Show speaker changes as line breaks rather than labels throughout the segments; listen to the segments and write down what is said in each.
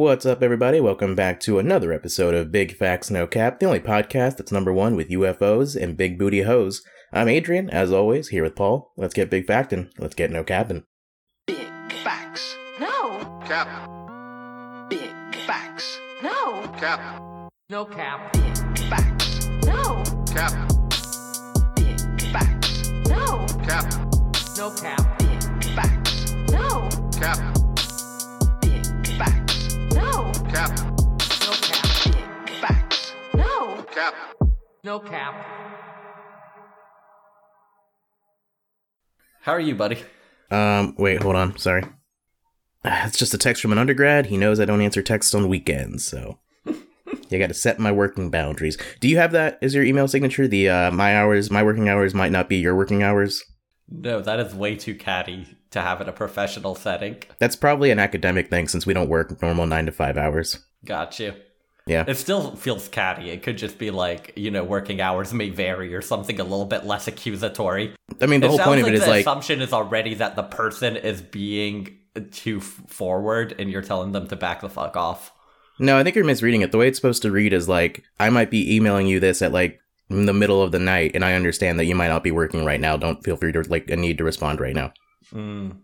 What's up, everybody? Welcome back to another episode of Big Facts No Cap, the only podcast that's number one with UFOs and big booty hoes. I'm Adrian, as always, here with Paul. Let's get big factin'. Let's get no capping.
Big facts.
No.
Cap. Big facts.
No.
Cap.
No cap.
Big facts.
No.
Cap. Cap.
No cap.
How are you, buddy?
Um, wait, hold on. Sorry. Ah, It's just a text from an undergrad. He knows I don't answer texts on weekends, so you got to set my working boundaries. Do you have that as your email signature? The uh, my hours, my working hours might not be your working hours.
No, that is way too catty to have in a professional setting.
That's probably an academic thing since we don't work normal nine to five hours.
Got you.
Yeah.
It still feels catty. It could just be like, you know, working hours may vary or something a little bit less accusatory.
I mean, the
it
whole point of
like
it is
the
like,
assumption is already that the person is being too f- forward and you're telling them to back the fuck off.
no, I think you're misreading it. The way it's supposed to read is like, I might be emailing you this at like in the middle of the night, and I understand that you might not be working right now. Don't feel free to like a need to respond right now.
Mm.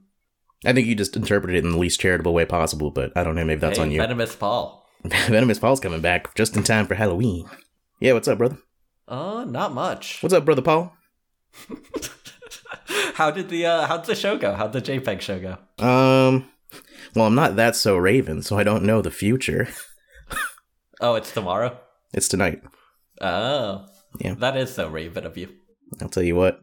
I think you just interpreted it in the least charitable way possible, but I don't know. Maybe that's
hey,
on you.
Venomous Paul.
Venomous Paul's coming back just in time for Halloween. Yeah, what's up, brother?
Uh, not much.
What's up, brother Paul?
how did the uh how'd the show go? How'd the JPEG show go?
Um, well, I'm not that so Raven, so I don't know the future.
Oh, it's tomorrow?
It's tonight.
Oh.
Yeah.
That is so Raven of you.
I'll tell you what.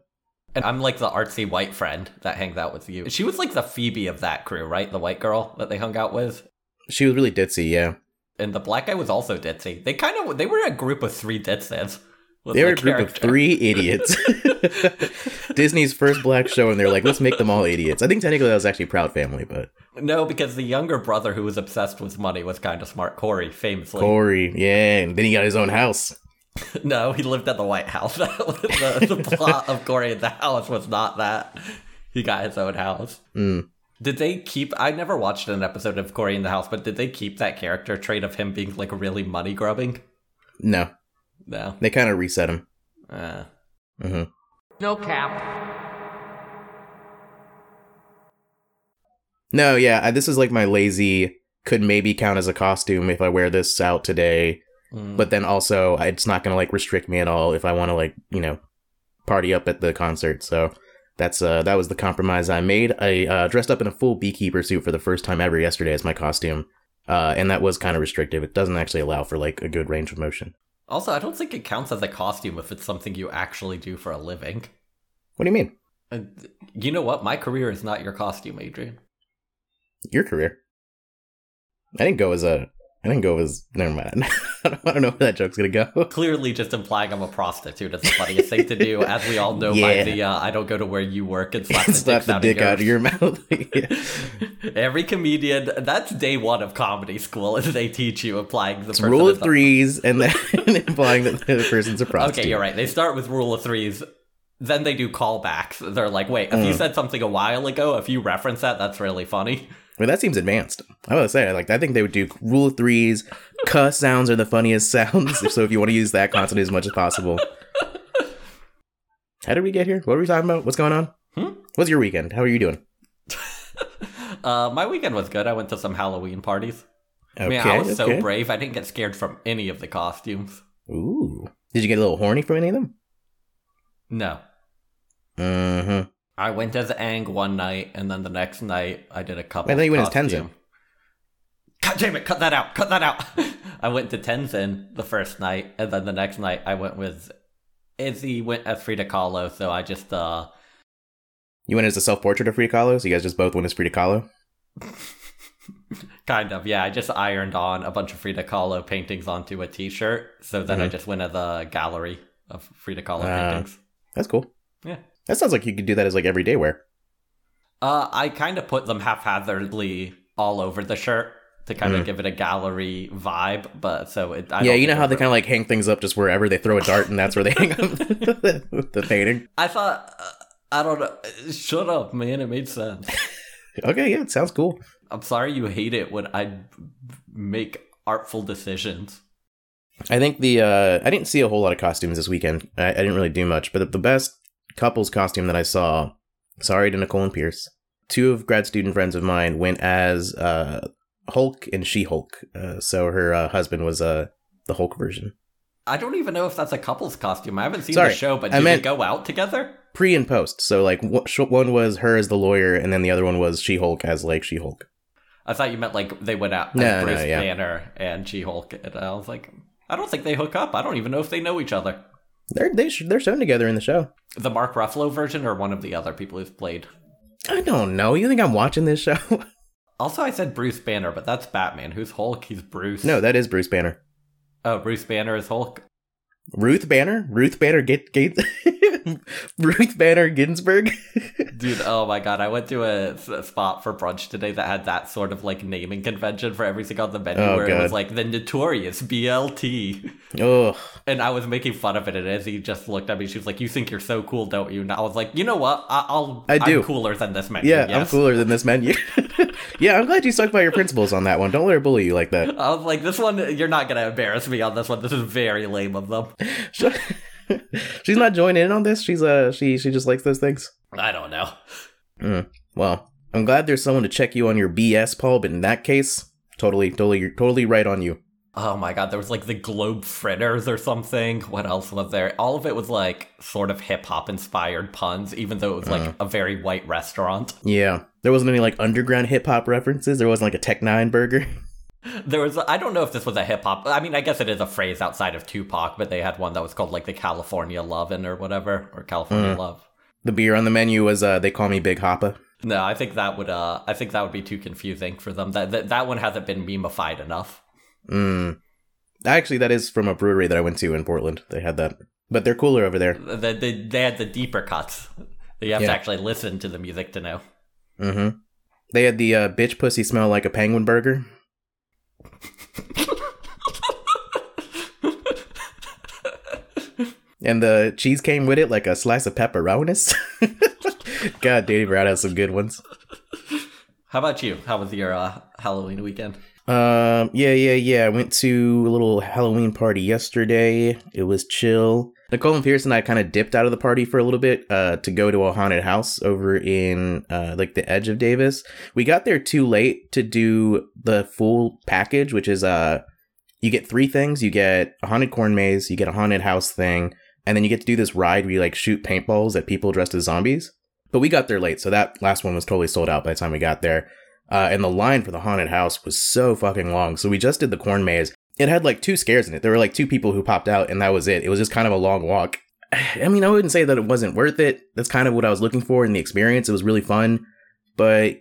And I'm like the artsy white friend that hangs out with you. She was like the Phoebe of that crew, right? The white girl that they hung out with.
She was really ditzy, yeah.
And the black guy was also Dead ditzy. They kind of they were a group of three ditsons. with
They were a group of three idiots. Disney's first black show, and they're like, let's make them all idiots. I think technically that was actually Proud Family, but
No, because the younger brother who was obsessed with money was kind of smart. Corey, famously.
Corey, yeah, and then he got his own house.
No, he lived at the White House. the, the plot of Corey in the house was not that. He got his own house.
Mm.
Did they keep? I never watched an episode of Corey in the House, but did they keep that character trait of him being like really money grubbing?
No,
No.
they kind of reset him.
Uh,
Mm-hmm.
No cap.
No, yeah, I, this is like my lazy. Could maybe count as a costume if I wear this out today,
mm.
but then also it's not gonna like restrict me at all if I want to like you know party up at the concert. So that's uh that was the compromise I made. I uh, dressed up in a full beekeeper suit for the first time ever yesterday as my costume, uh, and that was kind of restrictive. It doesn't actually allow for like a good range of motion.
also, I don't think it counts as a costume if it's something you actually do for a living.
What do you mean?
And you know what? My career is not your costume, Adrian.
Your career? I didn't go as a. I didn't go as. Never mind. I don't, know where that joke's gonna go.
Clearly, just implying I'm a prostitute is the funniest thing to do, as we all know
Yeah.
by the uh, "I don't go to where you work" and slap,
Slap
the,
dick out of your mouth. Yeah.
Every comedian, that's day one of comedy school, is they teach you applying the
rule of threes and then implying that the person's a prostitute.
Okay, you're right. They start with rule of threes, then they do callbacks. They're like, wait, if you
Mm.
said something a while ago, if you reference that, that's really funny.
I mean, that seems advanced. I would say, like, I think they would do rule of threes. Cuss sounds are the funniest sounds. so if you want to use that constantly as much as possible. How did we get here? What were we talking about? What's going on?
Hmm?
What's your weekend? How are you doing?
Uh, my weekend was good. I went to some Halloween parties.
Okay.
I mean, I was
okay.
so brave. I didn't get scared from any of the costumes.
Ooh. Did you get a little horny from any of them?
No.
Mm-hmm.
I went as Aang one night, and then the next night I did a couple.
I thought you went as
costume.
Tenzin.
God damn it! Cut that out! Cut that out! I went to Tenzin the first night, and then the next night I went with Izzy. Went as Frida Kahlo, so I just uh
You went as a self-portrait of Frida Kahlo? So you guys just both went as Frida Kahlo?
kind of yeah. I just ironed on a bunch of Frida Kahlo paintings onto a T-shirt, so then I
Mhm.
just went as a gallery of Frida Kahlo
Ah.
paintings.
That's cool.
Yeah.
That sounds like you could do that as like everyday wear.
Uh, I kind of put them haphazardly all over the shirt to kind of
Mhm.
give it a gallery vibe, but so it. I
yeah, you know how they kind of like hang things up just wherever they throw a dart and that's where they hang up the, the painting.
I thought. Uh, I don't know. Shut up, man. It made sense.
Okay, yeah, it sounds cool.
I'm sorry you hate it when I make artful decisions.
I think the uh, I didn't see a whole lot of costumes this weekend. I, I didn't really do much, but the, the best couples costume that I saw. Sorry to Nicole and Pierce. Two of grad student friends of mine went as uh, Hulk and She Hulk. Uh, so her uh, husband was uh, the Hulk version.
I don't even know if that's a couple's costume. I haven't seen
Sorry,
the show, but
I
did they go out together?
Pre and post. So like one was her as the lawyer, and then the other one was She Hulk as like She Hulk.
I thought you meant like they went out
No, no,
Bruce
yeah.
Banner and She Hulk, and I was like, I don't think they hook up. I don't even know if they know each other.
They're they they're shown together in the show.
The Mark Ruffalo version or one of the other people who've played.
I don't know. You think I'm watching this show?
Also, I said Bruce Banner, but that's Batman. Who's Hulk? He's Bruce.
no, that is Bruce Banner.
Oh, Bruce Banner is Hulk.
Ruth Banner? Ruth Banner get Gates Ruth Banner Ginsburg?
Dude, oh my god, I went to a spot for brunch today that had that sort of like naming convention for everything on the menu
Oh,
where it was like the notorious BLT.
oh,
And I was making fun of it, and Izzy just looked at me. She was like, "You think you're so cool, don't you?" And I was like, "You know what? I- I'll.
I do.
I'm cooler than this menu."
yeah, I'm cooler than this menu. yeah, I'm glad you stuck by your principles on that one. Don't let her bully you like that.
I was like, "This one, you're not gonna embarrass me on this one. This is very lame of them."
She's not joining in on this. She's uh she she just likes those things.
I don't know.
Mm. Well, I'm glad there's someone to check you on your BS, Paul. But in that case, totally, totally, you're totally right on you.
Oh my god, there was like the Globe Fritters or something. What else was there? All of it was like sort of hip hop inspired puns, even though it was like a very white restaurant.
Yeah, there wasn't any like underground hip hop references. There wasn't like a Tech N9ne burger.
There was, I don't know if this was a hip hop. I mean, I guess it is a phrase outside of Tupac, but they had one that was called like the California Lovin' or whatever, or California
Mm.
Love.
The beer on the menu was uh they call me Big Hoppa.
No, I think that would, uh, I think that would be too confusing for them. That that, that one hasn't been memeified enough.
Mm. Actually, that is from a brewery that I went to in Portland. They had that, but they're cooler over there.
They, they, they had the deeper cuts. You have
Yeah.
to actually listen to the music to know.
Mm-hmm. They had the uh, bitch pussy smell like a penguin burger. And the cheese came with it like a slice of pepperonis. God, Danny Brown has some good ones.
How about you? How was your uh, Halloween weekend?
Um, yeah, yeah, yeah. I went to a little Halloween party yesterday. It was chill. Nicole and Pierce and I kind of dipped out of the party for a little bit uh, to go to a haunted house over in uh, like the edge of Davis. We got there too late to do the full package, which is uh, you get three things. You get a haunted corn maze, you get a haunted house thing, and then you get to do this ride where you like shoot paintballs at people dressed as zombies. But we got there late, so that last one was totally sold out by the time we got there. Uh, and the line for the haunted house was so fucking long. So we just did the corn maze. It had like two scares in it. There were like two people who popped out, and that was it. It was just kind of a long walk. I mean, I wouldn't say that it wasn't worth it. That's kind of what I was looking for in the experience. It was really fun, but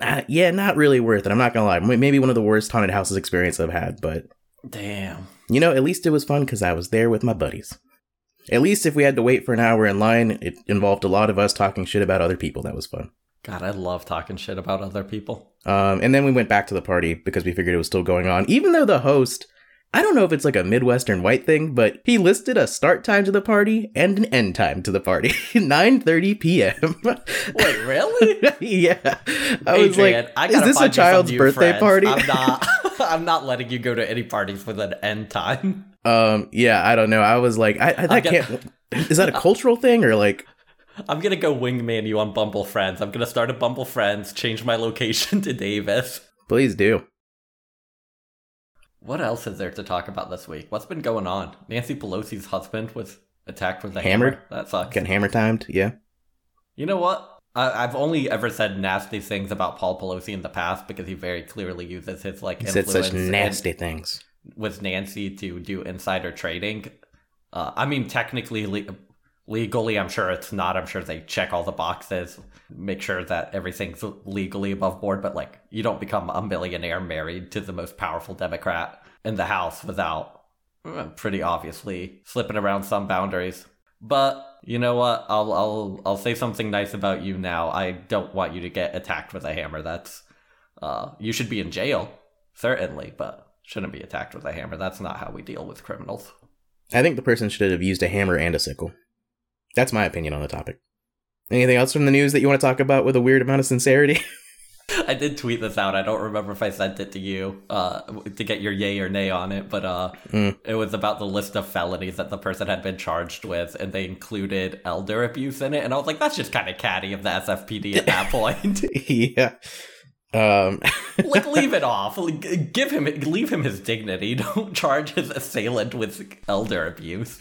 uh, yeah, not really worth it. I'm not gonna lie. Maybe one of the worst haunted houses experience I've had, but
Damn.
you know, at least it was fun because I was there with my buddies. At least if we had to wait for an hour in line, it involved a lot of us talking shit about other people. That was fun.
God, I love talking shit about other people.
Um, and then we went back to the party because we figured it was still going on. Even though the host, I don't know if it's like a Midwestern white thing, but he listed a start time to the party and an end time to the party, 9:30 p.m.
Wait, really?
yeah, I was
Adrian,
like,
I
is this a
find you some
child's birthday
friends.
party?
I'm not. I'm not letting you go to any parties with an end time.
um, yeah, I don't know. I was like, I, I that
gonna-
can't. Is that a cultural thing or like?
I'm gonna go wingman you on Bumble Friends. I'm gonna start a Bumble Friends, change my location to Davis.
Please do.
What else is there to talk about this week? What's been going on? Nancy Pelosi's husband was attacked with a hammer. That sucks.
Getting hammer timed. Yeah.
You know what? I, I've only ever said nasty things about Paul Pelosi in the past because he very clearly uses his like
He said such nasty things.
with Nancy to do insider trading. Uh, I mean, technically, legally, I'm sure it's not. I'm sure they check all the boxes, make sure that everything's legally above board. But like, you don't become a millionaire married to the most powerful Democrat in the House without uh, pretty obviously slipping around some boundaries. But you know what? I'll I'll I'll say something nice about you now. I don't want you to get attacked with a hammer. That's uh, you should be in jail, certainly, but shouldn't be attacked with a hammer. That's not how we deal with criminals.
I think the person should have used a hammer and a sickle. That's my opinion on the topic. Anything else from the news that you want to talk about with a weird amount of sincerity?
I did tweet this out. I don't remember if I sent it to you uh, to get your yay or nay on it, but uh,
Mm.
it was about the list of felonies that the person had been charged with, and they included elder abuse in it. And I was like, that's just kind of catty of the SFPD at that point.
yeah. Um,
like, leave it off. Like, Give him, leave him his dignity. Don't charge his assailant with elder abuse.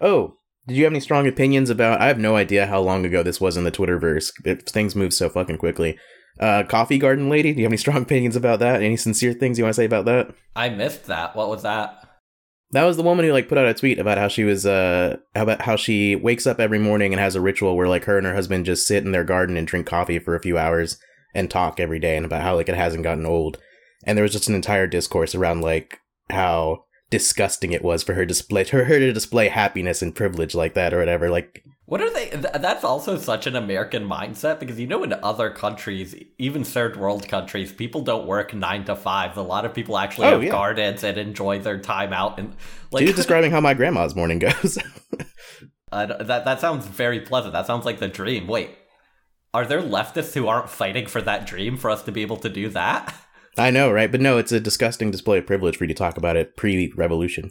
oh, did you have any strong opinions about? I have no idea how long ago this was in the Twitterverse. It, things move so fucking quickly. Uh, Coffee Garden Lady, do you have any strong opinions about that? Any sincere things you want to say about that?
I missed that. What was that?
That was the woman who like put out a tweet about how she was uh how about how she wakes up every morning and has a ritual where like her and her husband just sit in their garden and drink coffee for a few hours and talk every day and about how like it hasn't gotten old. And there was just an entire discourse around like how disgusting it was for her display for her to display happiness and privilege like that or whatever. Like
What are they? Th- that's also such an American mindset because you know, in other countries, even third world countries, people don't work nine to five. A lot of people actually
Oh,
have
yeah.
gardens and enjoy their time out. And like
describing how my grandma's morning goes.
I don't- that that sounds very pleasant. That sounds like the dream. Wait, are there leftists who aren't fighting for that dream for us to be able to do that?
I know, right? But no, it's a disgusting display of privilege for you to talk about it pre-revolution.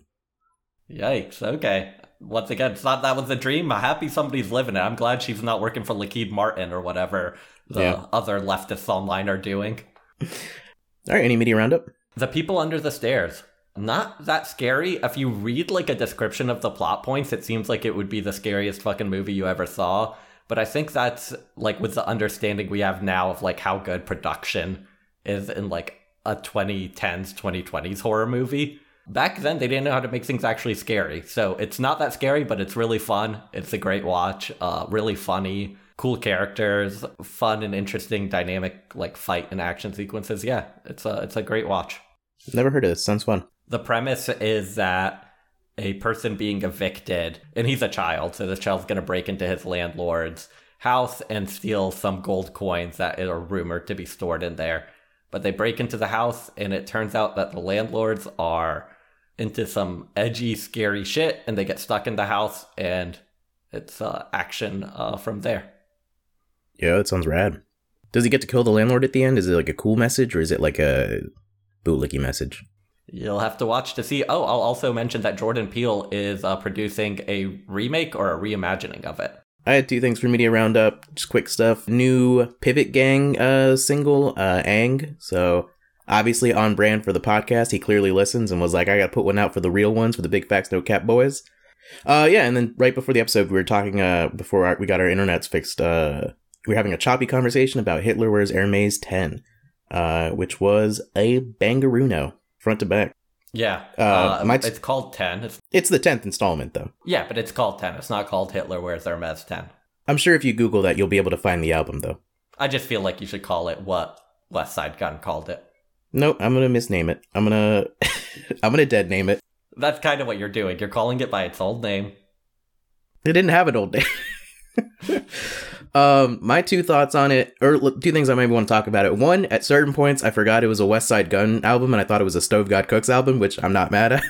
Yikes. Okay. Once again, it's not that was a dream. I'm happy somebody's living it. I'm glad she's not working for Lockheed Martin or whatever the
Yeah.
other leftists online are doing.
All right, any media roundup?
The people under the stairs. Not that scary. If you read like a description of the plot points, it seems like it would be the scariest fucking movie you ever saw. But I think that's like with the understanding we have now of like how good production is in like a 2010s, 2020s horror movie. Back then, they didn't know how to make things actually scary. So it's not that scary, but it's really fun. It's a great watch. Uh, really funny, cool characters, fun and interesting dynamic like fight and action sequences. Yeah, it's a it's a great watch.
Never heard of this. Sounds fun.
The premise is that a person being evicted, and he's a child, so this child's going to break into his landlord's house and steal some gold coins that are rumored to be stored in there. But they break into the house, and it turns out that the landlords are into some edgy, scary shit, and they get stuck in the house, and it's uh, action uh, from there.
Yeah, that sounds rad. Does he get to kill the landlord at the end? Is it like a cool message or is it like a bootlicky message?
You'll have to watch to see. Oh, I'll also mention that Jordan Peele is uh, producing a remake or a reimagining of it.
I had two things for media roundup, just quick stuff. New Pivot Gang uh single, uh Ang. So obviously on brand for the podcast. He clearly listens and was like, I gotta put one out for the real ones for the big facts no cap boys. Uh yeah, and then right before the episode we were talking uh before our, we got our internets fixed, uh we were having a choppy conversation about Hitler wears Hermes 10, uh, which was a bangaruno front to back.
Yeah,
Uh,
uh, it's called Ten. It's
It's the 10th installment though.
yeah, but it's called Ten. It's not called Hitler Wears Hermes Ten.
I'm sure if you Google that, you'll be able to find the album though.
I just feel like you should call it what Westside Gunn called it.
Nope, I'm gonna misname it. I'm gonna I'm gonna dead name it.
That's kind of what you're doing. You're calling it by its old name.
It didn't have an old name. um, my two thoughts on it, or two things I maybe want to talk about it. One, at certain points, I forgot it was a Westside Gunn album, and I thought it was a Stove God Cooks album, which I'm not mad at.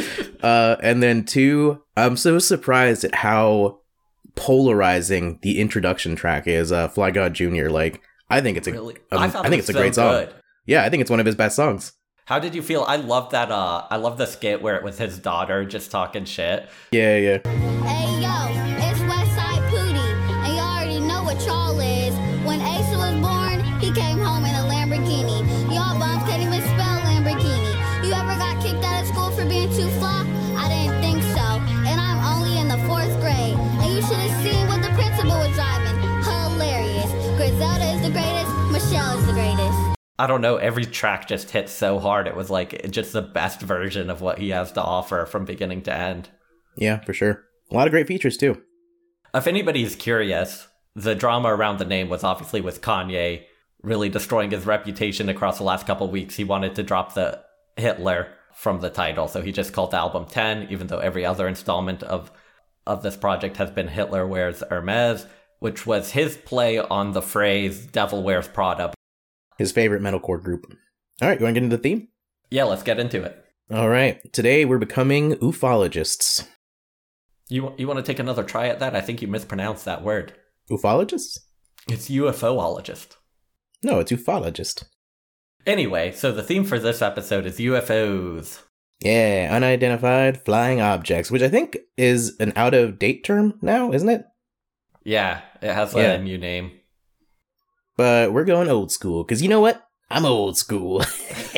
uh, and then two, I'm so surprised at how polarizing the introduction track is. Uh, Fly God Jr. Like, I think it's a
Really,
um,
I
I think
was
it's a
so
great song.
good.
yeah, I think it's one of his best songs.
How did you feel? I love that. Uh, I love the skit where it was his daughter just talking shit.
Yeah, yeah.
Hey yo, I
don't know. Every track just hit so hard. It was like just the best version of what he has to offer from beginning to end.
Yeah, for sure. A lot of great features too.
If anybody's curious, the drama around the name was obviously with Kanye really destroying his reputation across the last couple weeks. He wanted to drop the Hitler from the title, so he just called the album 10, even though every other installment of of this project has been Hitler Wears Hermes, which was his play on the phrase Devil Wears Prada.
His favorite metalcore group. All right, you want to get into the theme?
Yeah, let's get into it.
All right. Today we're becoming ufologists.
You you want to take another try at that? I think you mispronounced that word.
Ufologists?
It's UFOologist.
No, it's ufologist.
Anyway, so the theme for this episode is UFOs.
Yeah, unidentified flying objects, which I think is an out of date term now, isn't it?
Yeah, it has a
Yeah.
new name.
But we're going old school because you know what? I'm old school.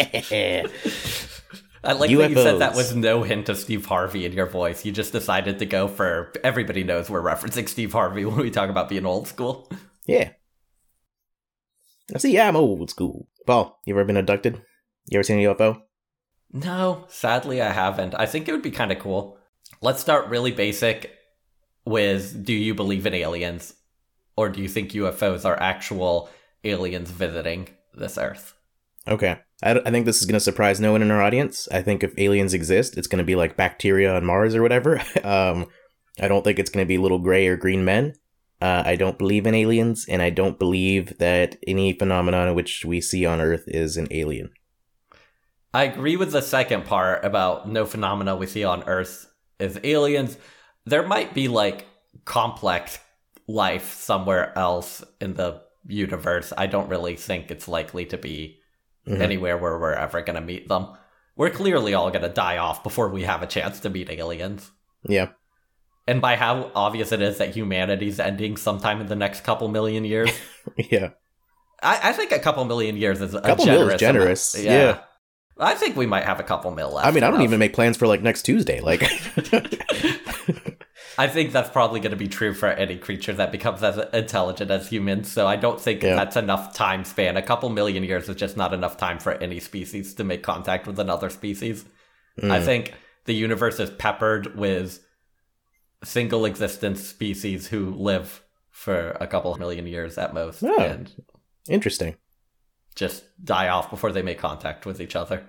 I like that you said that
UFOs.
with no hint of Steve Harvey in your voice. You just decided to go for everybody knows we're referencing Steve Harvey when we talk about being old school.
yeah. I see. Yeah, I'm old school. Paul, you ever been abducted? You ever seen a UFO?
No, sadly I haven't. I think it would be kind of cool. Let's start really basic with do you believe in aliens? Or do you think UFOs are actual aliens visiting this earth?
Okay. I, I think this is going to surprise no one in our audience. I think if aliens exist, it's going to be like bacteria on Mars or whatever. um, I don't think it's going to be little gray or green men. Uh, I don't believe in aliens, and I don't believe that any phenomenon which we see on Earth is an alien.
I agree with the second part about no phenomena we see on Earth is aliens. There might be like complex life somewhere else in the universe. I don't really think it's likely to be
Mhm.
anywhere where we're ever going to meet them. We're clearly all going to die off before we have a chance to meet aliens.
Yeah.
And by how obvious it is that humanity's ending sometime in the next couple million years,
Yeah.
I, I think a couple million years is a
Couple mil is
generous.
generous,
amount.
yeah.
I think we might have a couple mil left.
I mean, I don't
enough.
even make plans for like next Tuesday. Like,
I think that's probably going to be true for any creature that becomes as intelligent as humans. So I don't think
Yeah.
that's enough time span. A couple million years is just not enough time for any species to make contact with another species. I
Mm.
think the universe is peppered with single existence species who live for a couple million years at most
Oh.
and
interesting.
just die off before they make contact with each other.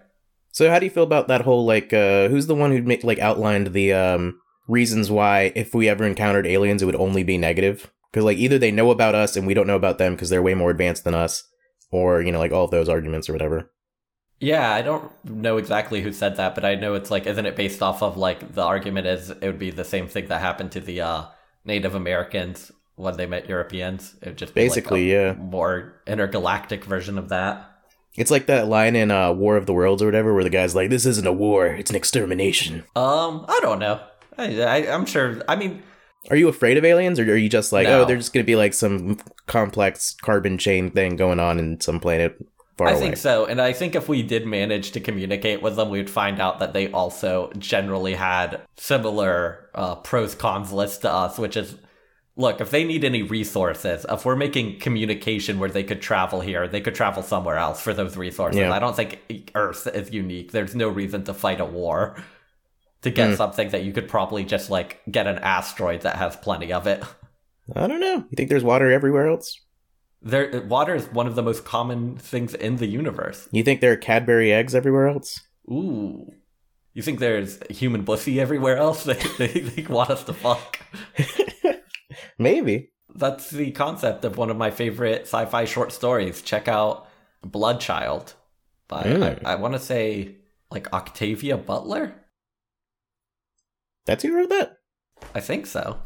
So, how do you feel about that whole like? uh Who's the one who like outlined the um reasons why if we ever encountered aliens, it would only be negative? Because like either they know about us and we don't know about them because they're way more advanced than us, or you know like all of those arguments or whatever.
Yeah, I don't know exactly who said that, but I know it's like, isn't it based off of like the argument is it would be the same thing that happened to the uh, Native Americans when they met Europeans? It would just be like,
Basically,
a
yeah.
more intergalactic version of that.
It's like that line in uh, War of the Worlds or whatever, where the guy's like, "This isn't a war; it's an extermination."
Um, I don't know. I, I, I'm sure. I mean,
Are you afraid of aliens, or are you just like,
No.
oh, they're just gonna be like some complex carbon chain thing going on in some planet far
I
away?
think so. And I think if we did manage to communicate with them, we'd find out that they also generally had similar uh, pros cons list to us, which is look, if they need any resources, if we're making communication where they could travel here, they could travel somewhere else for those resources.
Yeah.
I don't think Earth is unique. There's no reason to fight a war to get
Hmm.
something that you could probably just like get an asteroid that has plenty of it.
I don't know. You think there's water everywhere else?
There, water is one of the most common things in the universe.
You think there are Cadbury eggs everywhere else?
Ooh. You think there's human pussy everywhere else? They, they, they want us to fuck.
Maybe.
That's the concept of one of my favorite sci fi short stories. Check out Bloodchild by,
Mm.
I, I want to say, like Octavia Butler?
That's who wrote that.
I think so.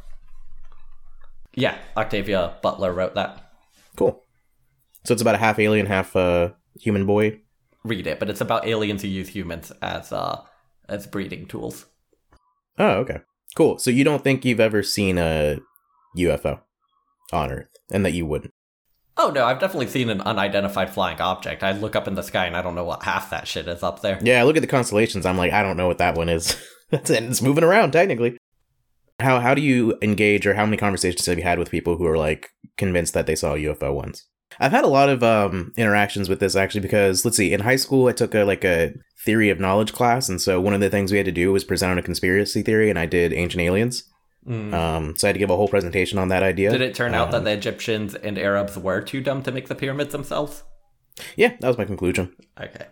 Yeah, Octavia Butler wrote that.
Cool. So it's about a half alien, half uh, human boy.
Read it, but it's about aliens who use humans as uh as breeding tools.
Oh, okay. Cool. So you don't think you've ever seen a UFO on Earth, and that you wouldn't?
Oh no, I've definitely seen an unidentified flying object. I look up in the sky and I don't know what half that shit is up there.
Yeah, I look at the constellations. I'm like, I don't know what that one is. That's it. It's moving around technically. How how do you engage, or how many conversations have you had with people who are like convinced that they saw a UFO once? I've had a lot of um, interactions with this actually because let's see, in high school I took a like a theory of knowledge class, and so one of the things we had to do was present on a conspiracy theory, and I did ancient aliens.
Mm.
Um, so I had to give a whole presentation on that idea.
Did it turn out that
Um,
the Egyptians and Arabs were too dumb to make the pyramids themselves?
Yeah, that was my conclusion.
Okay.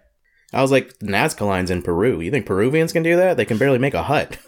I was like, Nazca lines in Peru. You think Peruvians can do that? They can barely make a hut.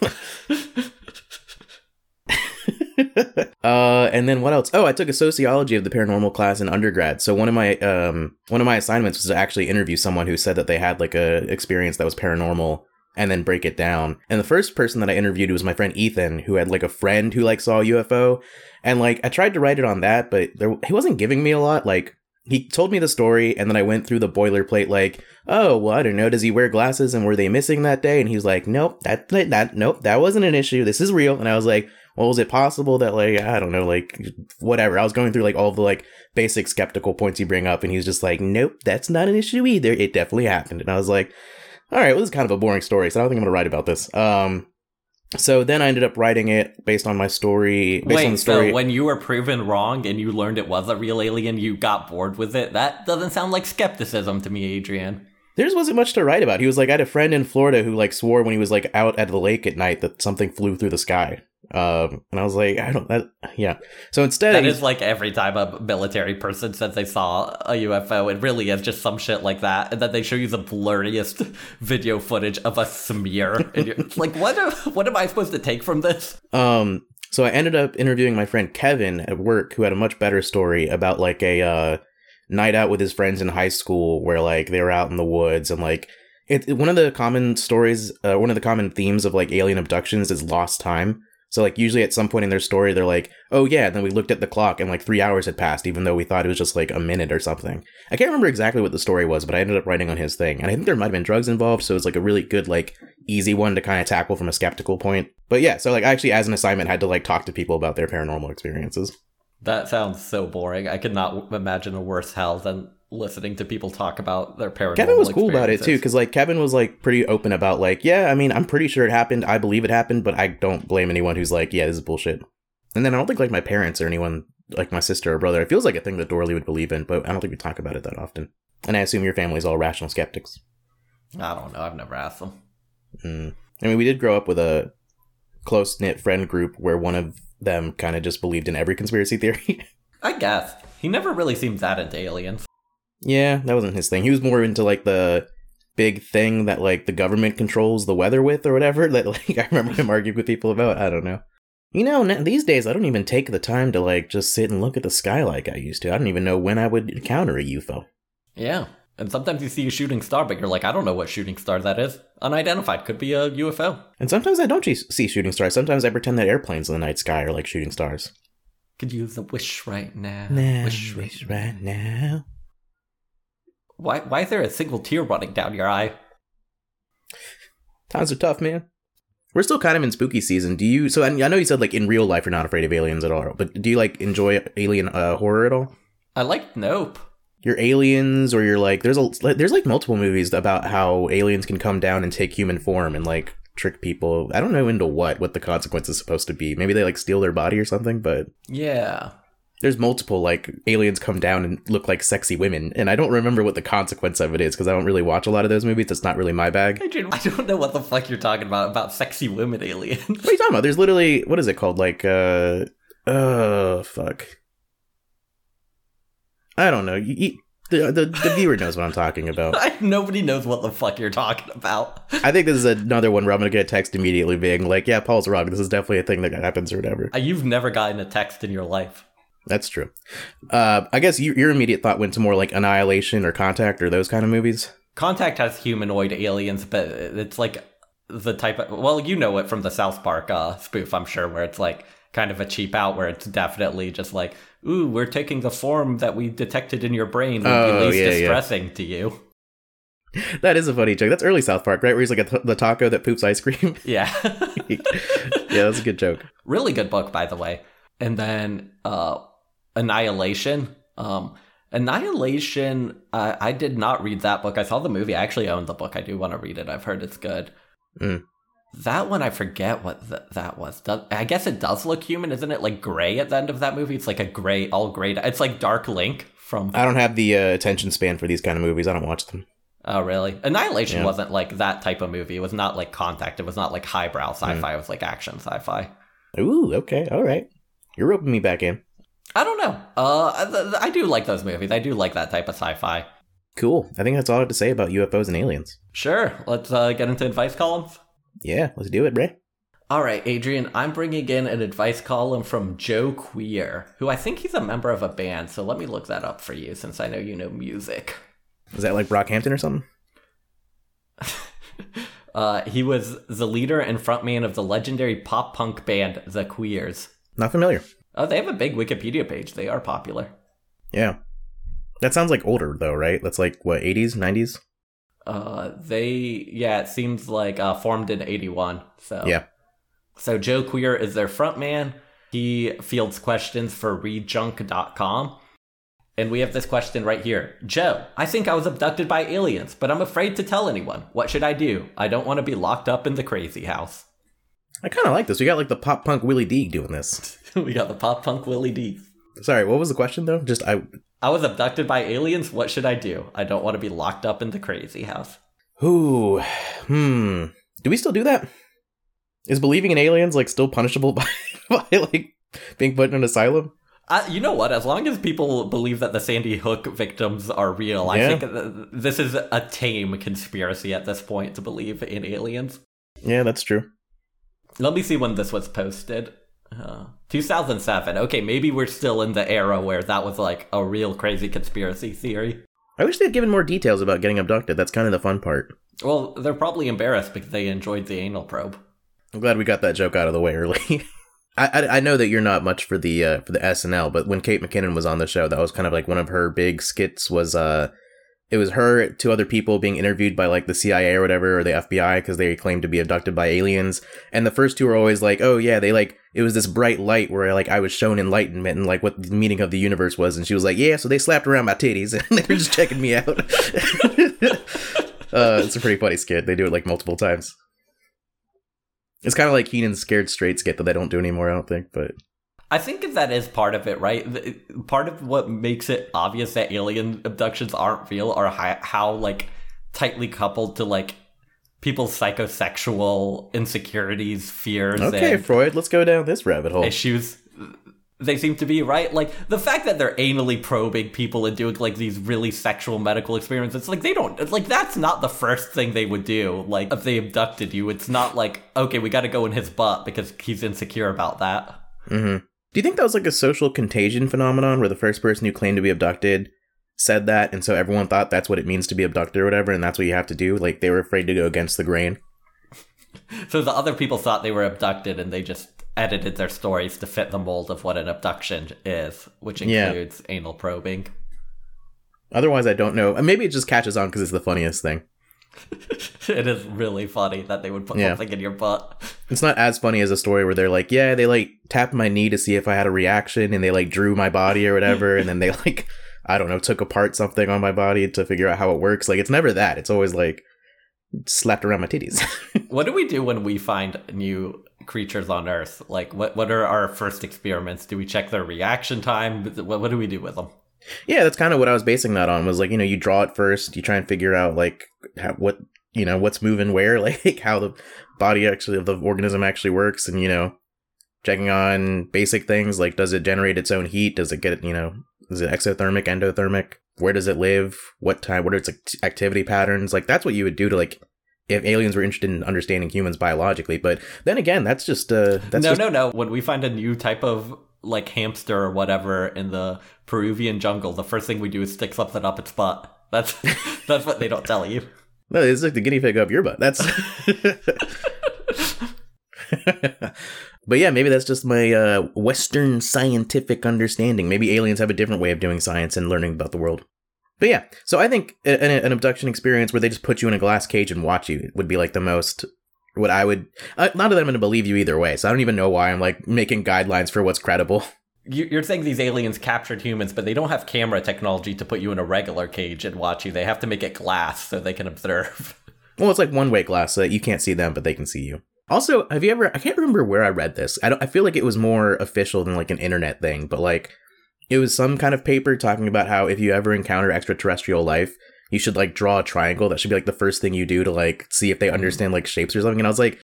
uh, and then what else? Oh, I took a sociology of the paranormal class in undergrad. So one of my um one of my assignments was to actually interview someone who said that they had like a experience that was paranormal and then break it down. And the first person that I interviewed was my friend Ethan, who had like a friend who like saw a UFO. And like I tried to write it on that, but there he wasn't giving me a lot. Like he told me the story, and then I went through the boilerplate, like, oh, well, I don't know. Does he wear glasses, and were they missing that day? And he's like, nope, that that, nope, that wasn't an issue. This is real. And I was like, well, was it possible that like I don't know, like whatever? I was going through like all the like basic skeptical points you bring up, and he was just like, nope, that's not an issue either. It definitely happened. And I was like, all right, well, this is kind of a boring story, so I don't think I'm gonna write about this. Um, so then I ended up writing it based on my story. Based on
Wait,
the story.
so when you were proven wrong and you learned it was a real alien, you got bored with it? That doesn't sound like skepticism to me, Adrian.
there just wasn't much to write about. He was like, I had a friend in Florida who like swore when he was like out at the lake at night that something flew through the sky. Um, and I was like, I don't, that, yeah. So instead,
That is like every time a military person says they saw a UFO, it really is just some shit like that. And then they show you the blurriest video footage of a smear. And you're like, what, am- what am I supposed to take from this?
Um, so I ended up interviewing my friend Kevin at work, who had a much better story about like a uh, night out with his friends in high school, where like they were out in the woods and like it. it- one of the common stories, uh, one of the common themes of like alien abductions is lost time. So like usually at some point in their story, they're like, "Oh yeah," and then we looked at the clock and like three hours had passed, even though we thought it was just like a minute or something. I can't remember exactly what the story was, but I ended up writing on his thing, and I think there might have been drugs involved, so it's like a really good like easy one to kind of tackle from a skeptical point. But yeah, so like I actually as an assignment had to like talk to people about their paranormal experiences.
That sounds so boring. I could not imagine a worse hell than listening to people talk about their paranormal
Kevin was cool about it too, because like Kevin was like pretty open about like, yeah, I mean, I'm pretty sure it happened. I believe it happened, but I don't blame anyone who's like, yeah, this is bullshit. And then I don't think like my parents or anyone like my sister or brother, it feels like a thing that Dorley would believe in, but I don't think we talk about it that often. And I assume your family's all rational skeptics.
I don't know. I've never asked them.
Mm. I mean, we did grow up with a close knit friend group where one of them kind of just believed in every conspiracy theory.
I guess. He never really seemed that into aliens.
Yeah, that wasn't his thing. He was more into like the big thing that like the government controls the weather with or whatever that like I remember him arguing with people about. I don't know. You know, these days I don't even take the time to like just sit and look at the sky like I used to. I don't even know when I would encounter a UFO.
Yeah. And sometimes you see a shooting star, but you're like, I don't know what shooting star that is. Unidentified. Could be a UFO.
And sometimes I don't see shooting stars. Sometimes I pretend that airplanes in the night sky are like shooting stars.
Could use a wish right now.
Nah,
wish
wish right now.
Why, why is there a single tear running down your eye?
Times are tough, man. We're still kind of in spooky season. Do you? So I know you said like in real life you're not afraid of aliens at all, but do you like enjoy alien uh, horror at all?
I like Nope.
You're aliens, or you're like there's a there's like multiple movies about how aliens can come down and take human form and like trick people. I don't know into what what the consequence is supposed to be. Maybe they like steal their body or something, but
Yeah.
There's multiple like aliens come down and look like sexy women, and I don't remember what the consequence of it is because I don't really watch a lot of those movies. That's not really my bag.
Adrian, I don't know what the fuck you're talking about, about sexy women aliens.
What are you talking about? There's literally what is it called? Like uh oh fuck. I don't know. You, you, the, the the viewer knows what I'm talking about.
Nobody knows what the fuck you're talking about.
I think this is another one where I'm gonna get a text immediately being like, "Yeah, Paul's wrong. This is definitely a thing that happens or whatever."
Uh, You've never gotten a text in your life.
That's true. Uh, I guess you, your immediate thought went to more like Annihilation or Contact or those kind of movies.
Contact has humanoid aliens, but it's like the type of well, you know it from the South Park uh, spoof, I'm sure, where it's like kind of a cheap out, where it's definitely just like, ooh, we're taking the form that we detected in your brain would
Oh,
be least
yeah, yeah.
distressing to you.
That is a funny joke. That's early South Park, right? Where he's like t- the taco that poops ice cream.
Yeah.
yeah, that's a good joke.
really good book by the way and then uh annihilation. Um annihilation uh, i did not read that book. I saw the movie. I actually own the book. I do want to read it. I've heard it's good.
Mm.
that one i forget what th- that was. Does- i guess it does look human isn't it? Like gray at the end of that movie? It's like a gray all gray it's like dark link from
I don't have the uh, attention span for these kind of movies. I don't watch them.
oh really? Annihilation
Yeah.
wasn't like that type of movie. It was not like contact. It was not like highbrow sci-fi. It was like action sci-fi.
Ooh, okay, all right. You're roping me back in.
I don't know. Uh, th- th- I do like those movies. I do like that type of sci-fi.
Cool. I think that's all I have to say about UFOs and aliens.
Sure, let's uh, get into advice columns.
Yeah, let's do it, Bray.
All right, Adrian, I'm bringing in an advice column from Joe Queer, who I think he's a member of a band. So let me look that up for you, since I know you know music.
Is that like Brockhampton or something?
Uh, he was the leader and frontman of the legendary pop punk band The Queers.
Not familiar.
Oh, they have a big Wikipedia page. They are popular.
Yeah. That sounds like older though, right? That's like what 80s, 90s.
Uh, they yeah, it seems like uh, formed in '81. So
Yeah.
So Joe Queer is their frontman. He fields questions for readjunk.com. And we have this question right here. Joe, I think I was abducted by aliens, but I'm afraid to tell anyone. What should I do? I don't want to be locked up in the crazy house.
I kind of like this. We got like the pop punk Willie D doing this.
we got the pop punk Willie D.
Sorry, what was the question though? Just I.
I was abducted by aliens. What should I do? I don't want to be locked up in the crazy house.
Ooh, hmm. Do we still do that? Is believing in aliens like still punishable by, by like being put in an asylum?
Uh, you know what? As long as people believe that the Sandy Hook victims are real, I think th- this is a tame conspiracy at this point to believe in aliens.
Yeah, that's true.
Let me see when this was posted. Uh, 2007. Okay, maybe we're still in the era where that was like a real crazy conspiracy theory.
I wish they'd given more details about getting abducted. That's kind of the fun part.
Well, they're probably embarrassed because they enjoyed the anal probe.
I'm glad we got that joke out of the way early. I, I I know that you're not much for the uh, for the SNL, but when Kate McKinnon was on the show, that was kind of like one of her big skits. Was uh, it was her two other people being interviewed by like the CIA or whatever or the FBI because they claimed to be abducted by aliens, and the first two were always like, oh yeah, they like it was this bright light where like I was shown enlightenment and like what the meaning of the universe was, and she was like, yeah, so they slapped around my titties and they were just checking me out. uh, it's a pretty funny skit. They do it like multiple times. It's kind of like Kenan's scared straight skit that they don't do anymore. I don't think, but
I think that is part of it, right? Part of what makes it obvious that alien abductions aren't real are how, how like tightly coupled to like people's psychosexual insecurities, fears,
okay,
and
Freud, let's go down this rabbit hole.
issues. They seem to be right? Like the fact that they're anally probing people and doing like these really sexual medical experiments it's like they don't it's like that's not the first thing they would do. Like if they abducted you it's not like okay we got to go in his butt because he's insecure about that.
Hmm Do you think that was like a social contagion phenomenon where the first person who claimed to be abducted said that, and so everyone thought that's what it means to be abducted or whatever, and that's what you have to do? Like they were afraid to go against the grain.
so the other people thought they were abducted and they just edited their stories to fit the mold of what an abduction is which
Yeah.
includes anal probing
Otherwise, I don't know. Maybe it just catches on because it's the funniest thing.
it is really funny that they would put
Yeah.
something in your butt
It's not as funny as a story where they're like, yeah, they like tapped my knee to see if I had a reaction and they like drew my body or whatever. and then they like, I don't know, took apart something on my body to figure out how it works. Like, it's never that. It's always like slapped around my titties.
What do we do when we find new creatures on Earth? Like, what what are our first experiments? Do we check their reaction time? What, what do we do with them?
Yeah, that's kind of what I was basing that on was like, you know, you draw it first, you try and figure out like how, what, you know, what's moving where, like how the body actually, of the organism actually works. And, you know, checking on basic things like does it generate its own heat? Does it get, you know, is it exothermic, endothermic? Where does it live? What time? What are its activity patterns? Like that's what you would do to like if aliens were interested in understanding humans biologically. But then again, that's just uh that's
no,
just,
no, no. When we find a new type of like hamster or whatever in the Peruvian jungle, the first thing we do is stick something up its butt. That's that's what they don't tell you.
No, it's like the guinea pig up your butt. That's. but yeah, maybe that's just my uh, Western scientific understanding. Maybe aliens have a different way of doing science and learning about the world. But yeah, so I think an, an abduction experience where they just put you in a glass cage and watch you would be like the most. What I would. Uh, not that I'm going to believe you either way, so I don't even know why I'm like making guidelines for what's credible.
You- You're saying these aliens captured humans, but they don't have camera technology to put you in a regular cage and watch you. They have to make it glass so they can observe.
Well, it's like one way glass, so that you can't see them, but they can see you. Also, have you ever? I can't remember where I read this. I don't. I feel like it was more official than like an internet thing, but like it was some kind of paper talking about how if you ever encounter extraterrestrial life, you should like draw a triangle. That should be like the first thing you do to like see if they understand like shapes or something. And I was like,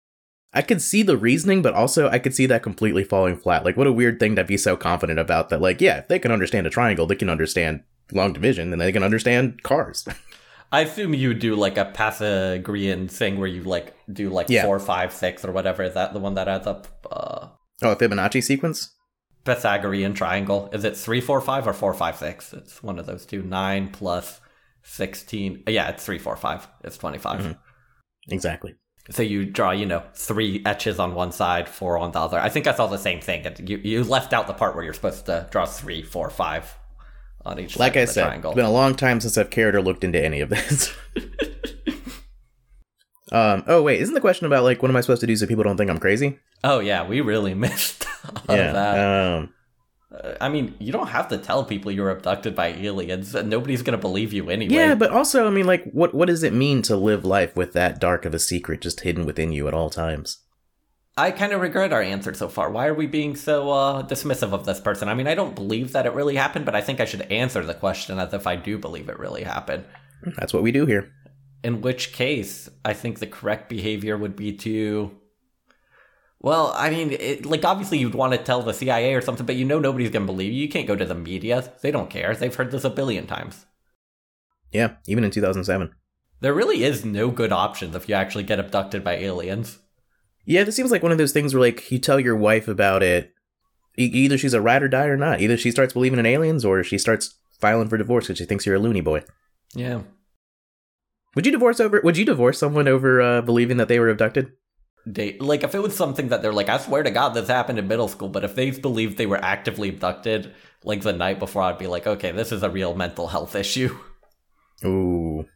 I could see the reasoning, but also I could see that completely falling flat. Like, what a weird thing to be so confident about. That like, yeah, if they can understand a triangle, they can understand long division, and they can understand cars.
I assume you do like a Pythagorean thing where you like do like
Yeah.
four, five, six, or whatever. Is that the one that adds up? Uh,
oh, a Fibonacci sequence.
Pythagorean triangle. Is it three, four, five, or four, five, six? It's one of those two. Nine plus sixteen. Yeah, it's three, four, five. It's 25
Exactly.
So you draw, you know, three etches on one side, four on the other. I think I saw the same thing. You you left out the part where you're supposed to draw three, four, five on each
Like I said,
triangle.
it's been a long time since I've cared or looked into any of this. um. Oh wait, isn't the question about like what am I supposed to do so people don't think I'm crazy?
Oh yeah, we really missed
yeah.
that.
Um.
I mean, you don't have to tell people you're abducted by aliens. Nobody's gonna believe you anyway.
Yeah, but also, I mean, like, what what does it mean to live life with that dark of a secret just hidden within you at all times?
I kind of regret our answer so far. Why are we being so uh, dismissive of this person? I mean, I don't believe that it really happened, but I think I should answer the question as if I do believe it really happened.
That's what we do here.
In which case, I think the correct behavior would be to. Well, I mean, it, like, obviously you'd want to tell the CIA or something, but you know nobody's going to believe you. You can't go to the media. They don't care. They've heard this a billion times.
Yeah, even in 2007.
There really is no good options if you actually get abducted by aliens.
Yeah, this seems like one of those things where, like, you tell your wife about it. E- either she's a ride or die or not. Either she starts believing in aliens or she starts filing for divorce because she thinks you're a loony boy.
Yeah.
Would you divorce over? Would you divorce someone over uh, believing that they were abducted?
They, like, if it was something that they're like, I swear to God, this happened in middle school, but if they believed they were actively abducted, like the night before, I'd be like, okay, this is a real mental health issue.
Ooh,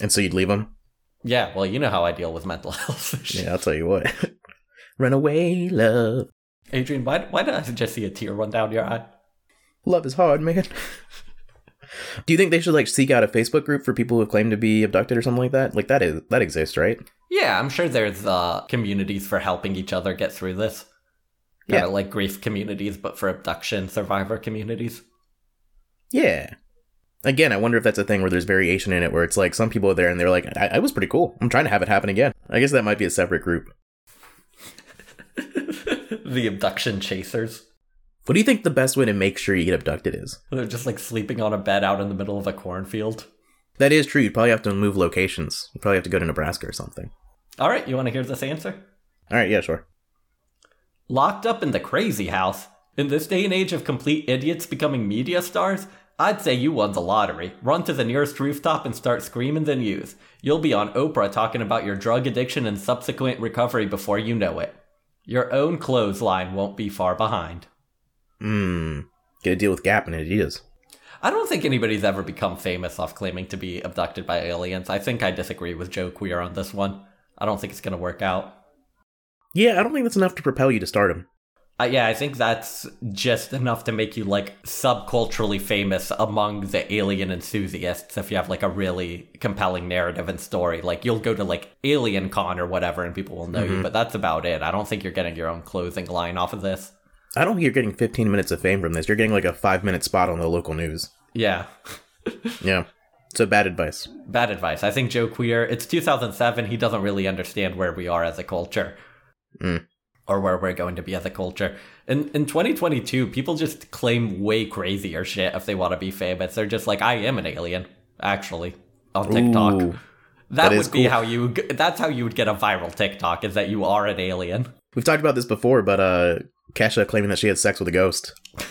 and so you'd leave them?
Yeah, well, you know how I deal with mental health issues.
Yeah, I'll tell you what. Run away, love.
Adrian, why, why did I just see a tear run down your eye?
Love is hard, man. Do you think they should like seek out a Facebook group for people who claim to be abducted or something like that? Like that is that exists, right?
Yeah, I'm sure there's uh, communities for helping each other get through this. Kind
Yeah.
of like grief communities, but for abduction survivor communities.
Yeah. Again, I wonder if that's a thing where there's variation in it, where it's like some people are there and they're like, I, I was pretty cool. I'm trying to have it happen again. I guess that might be a separate group.
the abduction chasers.
What do you think the best way to make sure you get abducted is?
They're just like sleeping on a bed out in the middle of a cornfield.
That is true. You'd probably have to move locations. You'd probably have to go to Nebraska or something.
All right, you want to hear this answer?
All right, yeah, sure.
Locked up in the crazy house. In this day and age of complete idiots becoming media stars, I'd say you won the lottery. Run to the nearest rooftop and start screaming the news. You'll be on Oprah talking about your drug addiction and subsequent recovery before you know it. Your own clothesline won't be far behind.
Mmm. Get a deal with Gap and Adidas.
I don't think anybody's ever become famous off claiming to be abducted by aliens. I think I disagree with Joe Queer on this one. I don't think it's going to work out.
Yeah, I don't think that's enough to propel you to stardom.
Uh, yeah, I think that's just enough to make you like subculturally famous among the alien enthusiasts if you have like a really compelling narrative and story. Like you'll go to like Alien Con or whatever and people will know you, but that's about it. I don't think you're getting your own clothing line off of this.
I don't think you're getting 15 minutes of fame from this. You're getting like a five minute spot on the local news.
Yeah.
Yeah. So bad advice.
Bad advice. I think Joe Queer, it's 2007. He doesn't really understand where we are as a culture.
Mm.
Or where we're going to be as a culture. In in 2022, people just claim way crazier shit if they want to be famous. They're just like, I am an alien, actually, on TikTok.
Ooh.
that
that
would be
cool.
how you. That's how you would get a viral TikTok. Is that you are an alien?
We've talked about this before, but uh Kesha claiming that she had sex with a ghost.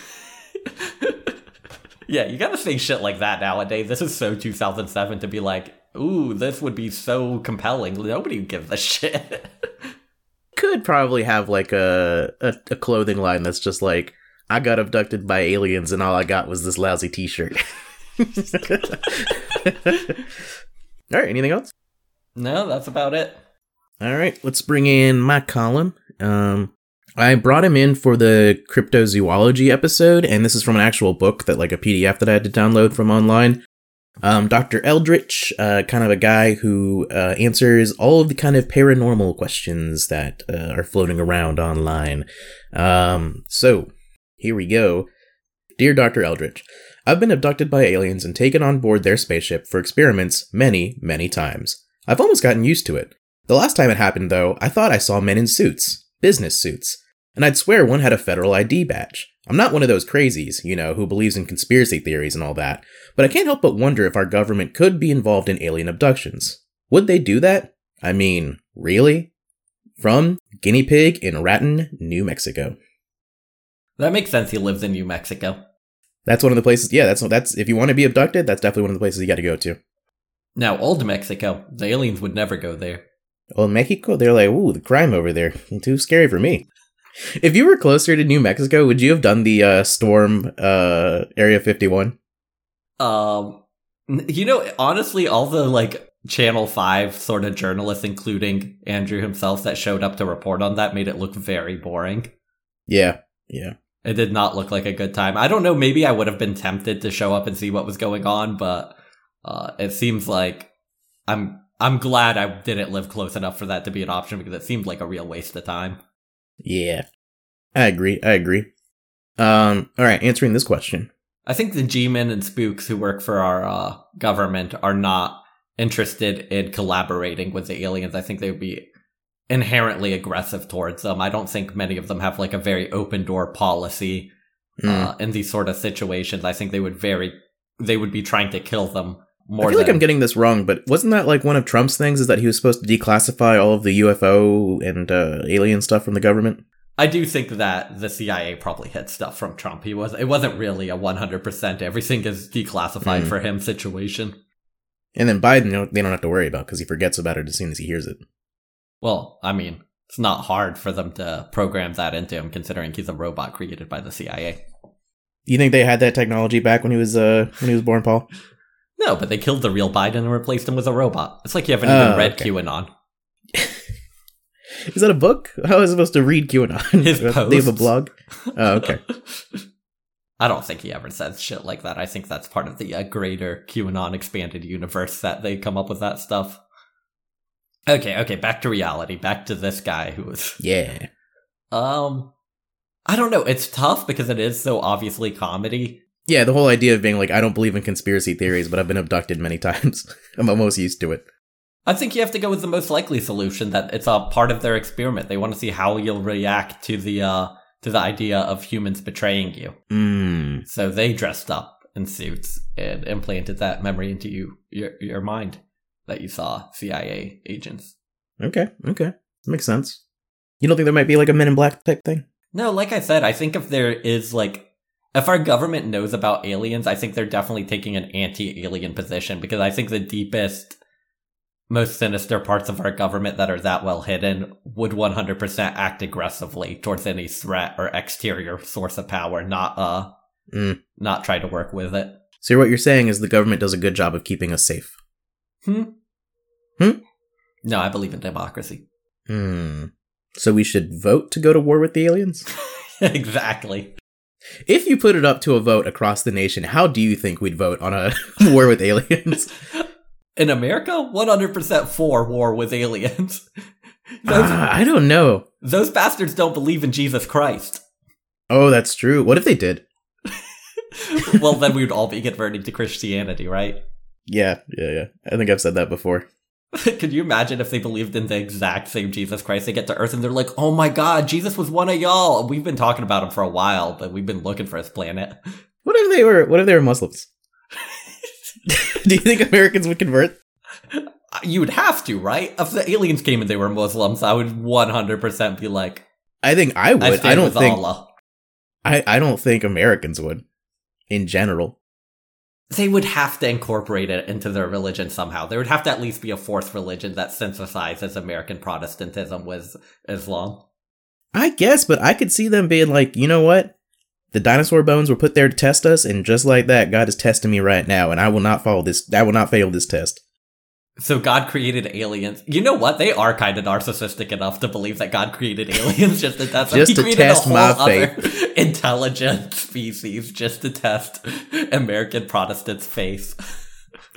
Yeah, you gotta say shit like that nowadays. This is so 2007 to be like, ooh, this would be so compelling. Nobody gives a shit.
Could probably have like a, a a clothing line that's just like I got abducted by aliens and all I got was this lousy t-shirt. all right, anything else?
no, that's about it.
All right, let's bring in my column. Um, I brought him in for the cryptozoology episode, and this is from an actual book that, like, a PDF that I had to download from online. Um, Dr. Eldritch, uh, kind of a guy who uh, answers all of the kind of paranormal questions that uh, are floating around online. Um, so here we go. Dear Dr. Eldritch, I've been abducted by aliens and taken on board their spaceship for experiments many, many times. I've almost gotten used to it. The last time it happened, though, I thought I saw men in suits, business suits, and I'd swear one had a federal ID badge. I'm not one of those crazies, you know, who believes in conspiracy theories and all that, but I can't help but wonder if our government could be involved in alien abductions. Would they do that? I mean, really? From Guinea Pig in Raton, New Mexico.
That makes sense. He lives in New Mexico.
That's one of the places. Yeah, that's that's if you want to be abducted, that's definitely one of the places you got to go to.
Now, old Mexico, the aliens would never go there.
In Mexico, they're like, ooh, the crime over there. Too scary for me. If you were closer to New Mexico, would you have done the uh, storm uh, Area 51?
Um, you know, honestly, all the like Channel 5 sort of journalists, including Andrew himself, that showed up to report on that made it look very boring.
Yeah, yeah.
It did not look like a good time. I don't know, maybe I would have been tempted to show up and see what was going on, but uh, it seems like I'm I'm glad I didn't live close enough for that to be an option because it seemed like a real waste of time.
Yeah. I agree. I agree. Um, all right, answering this question.
I think the G-men and spooks who work for our uh, government are not interested in collaborating with the aliens. I think they would be inherently aggressive towards them. I don't think many of them have like a very open door policy
Hmm.
uh, in these sort of situations. I think they would very they would be trying to kill them more.
I feel like I'm getting this wrong, but wasn't that like one of Trump's things? Is that he was supposed to declassify all of the UFO and uh, alien stuff from the government?
I do think that the CIA probably had stuff from Trump. He was it wasn't really a 100% everything is declassified
Hmm.
for him situation.
And then Biden, you know, they don't have to worry about because he forgets about it as soon as he hears it.
Well, I mean, it's not hard for them to program that into him considering he's a robot created by the CIA.
You think they had that technology back when he was uh when he was born, Paul?
No, but they killed the real Biden and replaced him with a robot. It's like you haven't
Oh,
even read
okay.
QAnon.
Is that a book? How is I supposed to read QAnon?
His
they have a blog. Oh, okay.
I don't think he ever says shit like that. I think that's part of the uh, greater QAnon expanded universe that they come up with that stuff. Okay, okay, back to reality. Back to this guy who was
Yeah.
um I don't know, it's tough because it is so obviously comedy.
Yeah, the whole idea of being like, I don't believe in conspiracy theories, but I've been abducted many times. I'm almost used to it.
I think you have to go with the most likely solution that it's a part of their experiment. They want to see how you'll react to the uh to the idea of humans betraying you.
Mm.
So they dressed up in suits and implanted that memory into you your your mind that you saw CIA agents.
Okay, okay. Makes sense. You don't think there might be like a Men in Black type thing?
No, like I said, I think if there is like if our government knows about aliens, I think they're definitely taking an anti-alien position because I think the deepest most sinister parts of our government that are that well hidden would 100% act aggressively towards any threat or exterior source of power, not uh
Mm.
not try to work with it.
So what you're saying is the government does a good job of keeping us safe.
Hmm?
Hmm?
No, I believe in democracy.
Hmm. So we should vote to go to war with the aliens?
exactly.
If you put it up to a vote across the nation, how do you think we'd vote on a war with aliens?
In America, 100% for war with aliens. those,
Ah, I don't know.
those bastards don't believe in Jesus Christ.
Oh, that's true. What if they did?
well, then we would all be converting to Christianity, right?
Yeah, yeah, yeah. I think I've said that before.
Could you imagine if they believed in the exact same Jesus Christ? They get to Earth and they're like, "Oh my God, Jesus was one of y'all." We've been talking about him for a while, but we've been looking for his planet.
What if they were? What if they were Muslims? do you think Americans would convert?
Uh, you would have to, right? If the aliens came and they were Muslims, I would 100% be like,
I think I would.
"I
I, don't think.
Allah."
I, I don't think Americans would, in general.
They would have to incorporate it into their religion somehow. There would have to at least be a fourth religion that synthesizes American Protestantism with Islam.
I guess, but I could see them being like, you know what? The dinosaur bones were put there to test us, and just like that, God is testing me right now, and I will not follow this. I will not fail this test.
So God created aliens. You know what? They are kind of narcissistic enough to believe that God created aliens just to test.
Just to test my
other intelligent species just to test American Protestants' faith.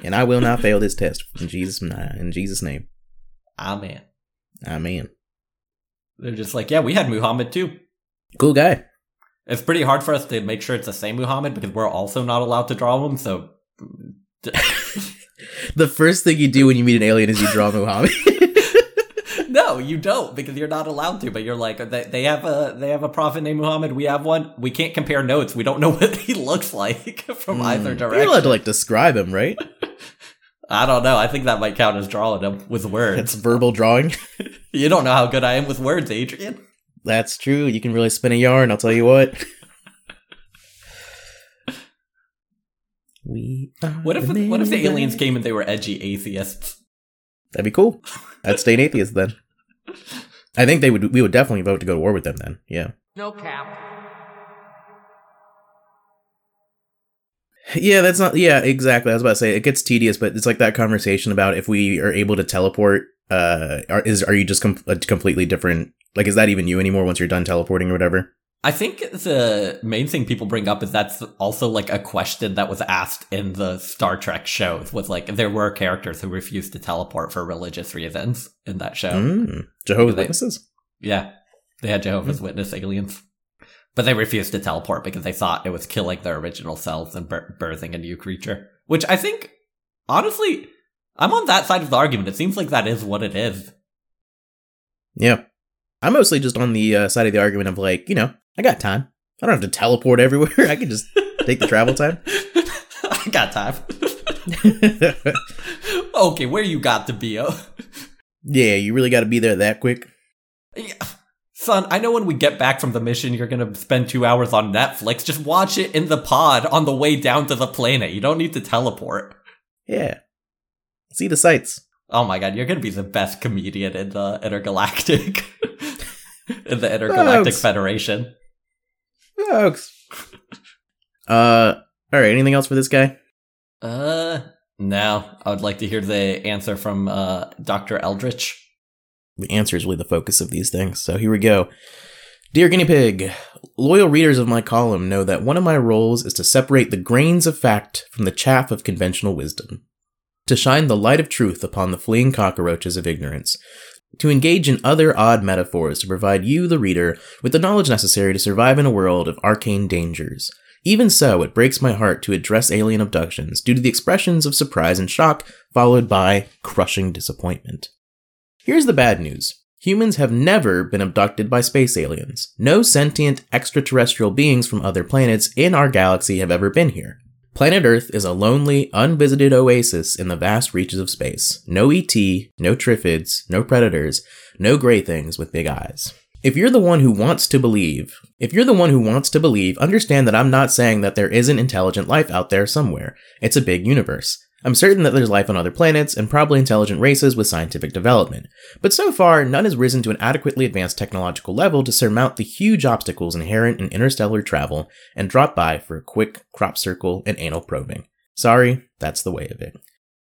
And I will not fail this test in Jesus in Jesus name.
Amen.
Amen.
They're just like, yeah, we had Muhammad too.
Cool guy.
It's pretty hard for us to make sure it's the same Muhammad because we're also not allowed to draw him. So
The first thing you do when you meet an alien is you draw Muhammad.
no, you don't because you're not allowed to. But you're like, they, they have a they have a prophet named Muhammad. We have one. We can't compare notes. We don't know what he looks like from either
Hmm. You're
direction.
allowed to like describe him, right?
I don't know. I think that might count as drawing him with words.
It's verbal drawing.
You don't know how good I am with words, Adrian.
That's true. You can really spin a yarn. I'll tell you what. We are
What if
the
what if the aliens came and they were edgy atheists?
That'd be cool. I'd stay an atheist then. I think they would. We would definitely vote to go to war with them then. Yeah.
No cap.
Yeah, that's not. Yeah, exactly. I was about to say it gets tedious, but it's like that conversation about if we are able to teleport. Uh, are, is are you just com- a completely different? Like, is that even you anymore once you're done teleporting or whatever?
I think the main thing people bring up is that's also like a question that was asked in the Star Trek shows. Was like there were characters who refused to teleport for religious reasons in that show.
Mm. Jehovah's
They-
Witnesses.
Yeah, they had Jehovah's Witness aliens, but they refused to teleport because they thought it was killing their original selves and bir- birthing a new creature. Which I think, honestly, I'm on that side of the argument. It seems like that is what it is.
Yeah, I'm mostly just on the uh, side of the argument of like, you know, I got time. I don't have to teleport everywhere. I can just take the travel time.
I got time. okay, where you got to be? Oh.
yeah, you really got to be there that quick.
Yeah. Son, I know when we get back from the mission, you're gonna spend two hours on Netflix. Just watch it in the pod on the way down to the planet. You don't need to teleport.
Yeah, see the sights.
Oh my god, you're gonna be the best comedian in the intergalactic, in the intergalactic
Thanks.
federation.
Folks. Uh, all right. Anything else for this guy?
Uh, no, I would like to hear the answer from uh Doctor Eldritch.
The answer is really the focus of these things. So here we go. Dear Guinea Pig, loyal readers of my column know that one of my roles is to separate the grains of fact from the chaff of conventional wisdom, to shine the light of truth upon the fleeing cockroaches of ignorance, to engage in other odd metaphors to provide you, the reader, with the knowledge necessary to survive in a world of arcane dangers. Even so, it breaks my heart to address alien abductions due to the expressions of surprise and shock, followed by crushing disappointment. Here's the bad news. Humans have never been abducted by space aliens. No sentient extraterrestrial beings from other planets in our galaxy have ever been here. Planet Earth is a lonely, unvisited oasis in the vast reaches of space. No ET, no Triffids, no predators, no gray things with big eyes. If you're the one who wants to believe, if you're the one who wants to believe, understand that I'm not saying that there isn't intelligent life out there somewhere. It's a big universe. I'm certain that there's life on other planets and probably intelligent races with scientific development. But so far, none has risen to an adequately advanced technological level to surmount the huge obstacles inherent in interstellar travel and drop by for a quick crop circle and anal probing. Sorry, that's the way of it.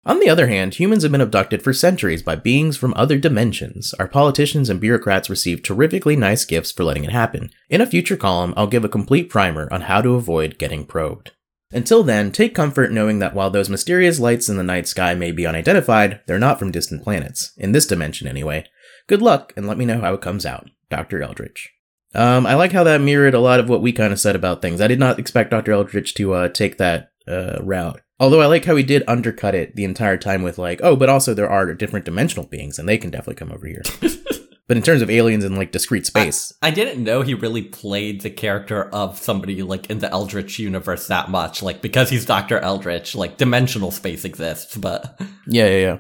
On the other hand, humans have been abducted for centuries by beings from other dimensions. Our politicians and bureaucrats receive terrifically nice gifts for letting it happen. In a future column, I'll give a complete primer on how to avoid getting probed. Until then, take comfort knowing that while those mysterious lights in the night sky may be unidentified, they're not from distant planets. In this dimension, anyway. Good luck, and let me know how it comes out. Dr. Eldritch. Um, I like how that mirrored a lot of what we kind of said about things. I did not expect Dr. Eldritch to uh, take that uh, route. Although I like how he did undercut it the entire time with like, oh, but also there are different dimensional beings, and they can definitely come over here. but in terms of aliens in like discrete space,
I didn't know he really played the character of somebody like in the Eldritch universe that much. Like because he's Doctor Eldritch, like dimensional space exists, but
Yeah, yeah, yeah.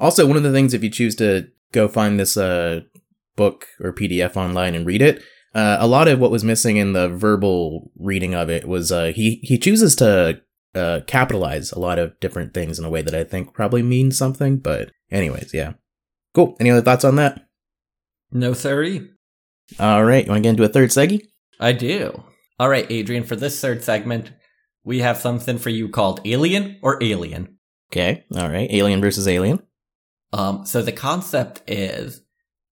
Also, one of the things if you choose to go find this uh book or PDF online and read it, uh, a lot of what was missing in the verbal reading of it was uh he he chooses to uh capitalize a lot of different things in a way that I think probably means something, but anyways, yeah. Cool. Any other thoughts on that?
No siree.
All right, you want to get into a third seggy?
I do. All right, Adrian, for this third segment, we have something for you called Alien or Alien.
Okay. All right. Alien versus Alien.
Um, so the concept is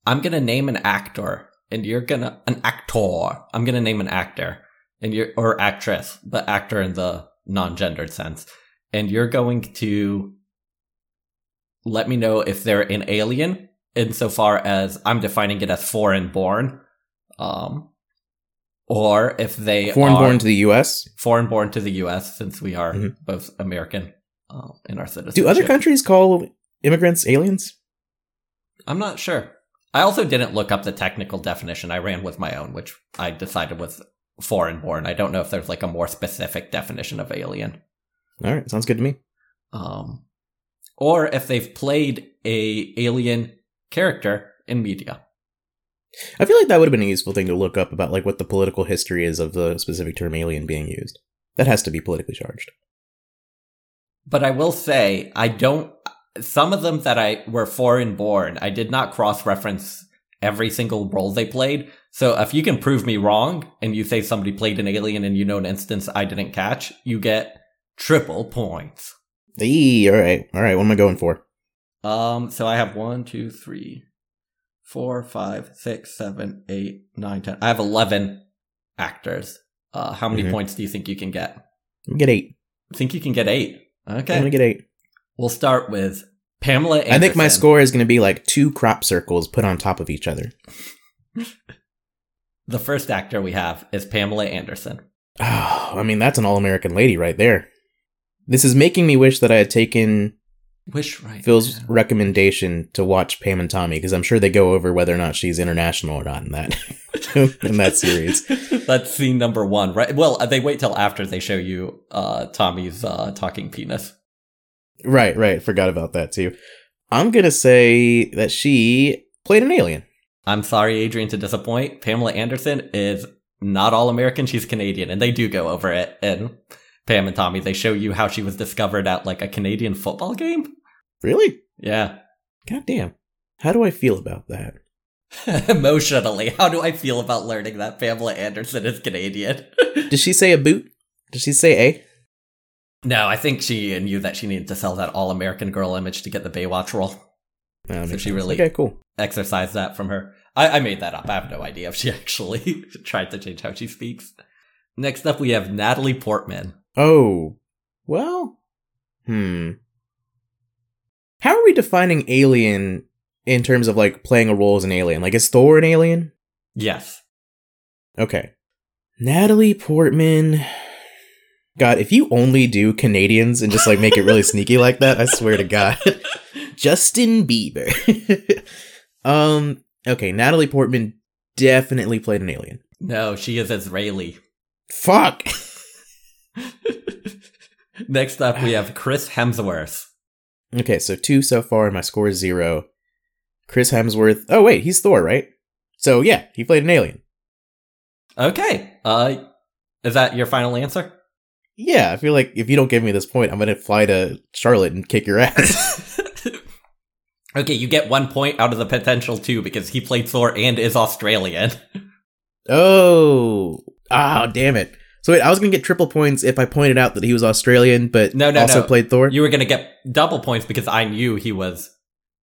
I'm gonna name an actor and you're gonna an actor. I'm gonna name an actor and you're or actress, but actor in the non-gendered sense. And you're going to let me know if they're an alien insofar as I'm defining it as foreign born. Um or if they
Foreign born to the U.S.
foreign born to the US since we are
Mhm.
both American uh, in our citizenship.
Do other countries call immigrants aliens?
I'm not sure. I also didn't look up the technical definition. I ran with my own, which I decided was foreign born. I don't know if there's like a more specific definition of alien.
All right. Sounds good to me.
Um, or if they've played a alien character in media.
I feel like that would have been a useful thing to look up about like what the political history is of the specific term alien being used. That has to be politically charged.
But I will say, I don't, some of them that I were foreign born, I did not cross reference every single role they played. So if you can prove me wrong and you say somebody played an alien and you know an instance I didn't catch, you get triple points.
Eee, all right, all right. What am I going for?
Um, so I have one, two, three, four, five, six, seven, eight, nine, ten. I have eleven actors. Uh, how many
Mhm.
points do you think you can get?
Get eight.
I think you can get eight. Okay, I'm
gonna get eight.
We'll start with Pamela Anderson.
I think my score is gonna be like two crop circles put on top of each other.
The first actor we have is Pamela Anderson.
Oh, I mean that's an all-American lady right there. This is making me wish that I had taken
Wish right.
Phil's recommendation to watch Pam and Tommy because I'm sure they go over whether or not she's international or not in that in that series.
That's scene number one, right? Well, they wait till after they show you uh, Tommy's uh, talking penis.
Right, right. Forgot about that too. I'm gonna say that she played an alien.
I'm sorry, Adrian, to disappoint. Pamela Anderson is not all American. She's Canadian, and they do go over it. And Pam and Tommy, they show you how she was discovered at like a Canadian football game.
Really?
Yeah.
God damn. How do I feel about that?
Emotionally, how do I feel about learning that Pamela Anderson is Canadian?
Did she say a boot? Did she say a?
no, I think she knew that she needed to sell that all American girl image to get the Baywatch role. So she
sense.
really-
Okay, cool.
Exercise that from her. I, I made that up. I have no idea if she actually tried to change how she speaks. Next up, we have Natalie Portman.
Oh, well, hmm. How are we defining alien in terms of like playing a role as an alien? Like, is Thor an alien?
Yes.
Okay. Natalie Portman. God, if you only do Canadians and just like make it really sneaky like that, I swear to God. Justin Bieber. um, okay, Natalie Portman definitely played an alien.
No, she is Israeli.
Fuck.
Next up, we have Chris Hemsworth.
Okay, so two so far, and my score is zero. Chris Hemsworth. Oh wait, he's Thor, right? So yeah, he played an alien.
Okay. Uh, is that your final answer?
Yeah, I feel like if you don't give me this point, I'm gonna fly to Charlotte and kick your ass.
okay, you get one point out of the potential two because he played Thor and is Australian.
oh, ah, damn it. So wait, I was gonna get triple points if I pointed out that he was Australian, but
No, no,
also
no.
played Thor.
You were gonna get double points because I knew he was.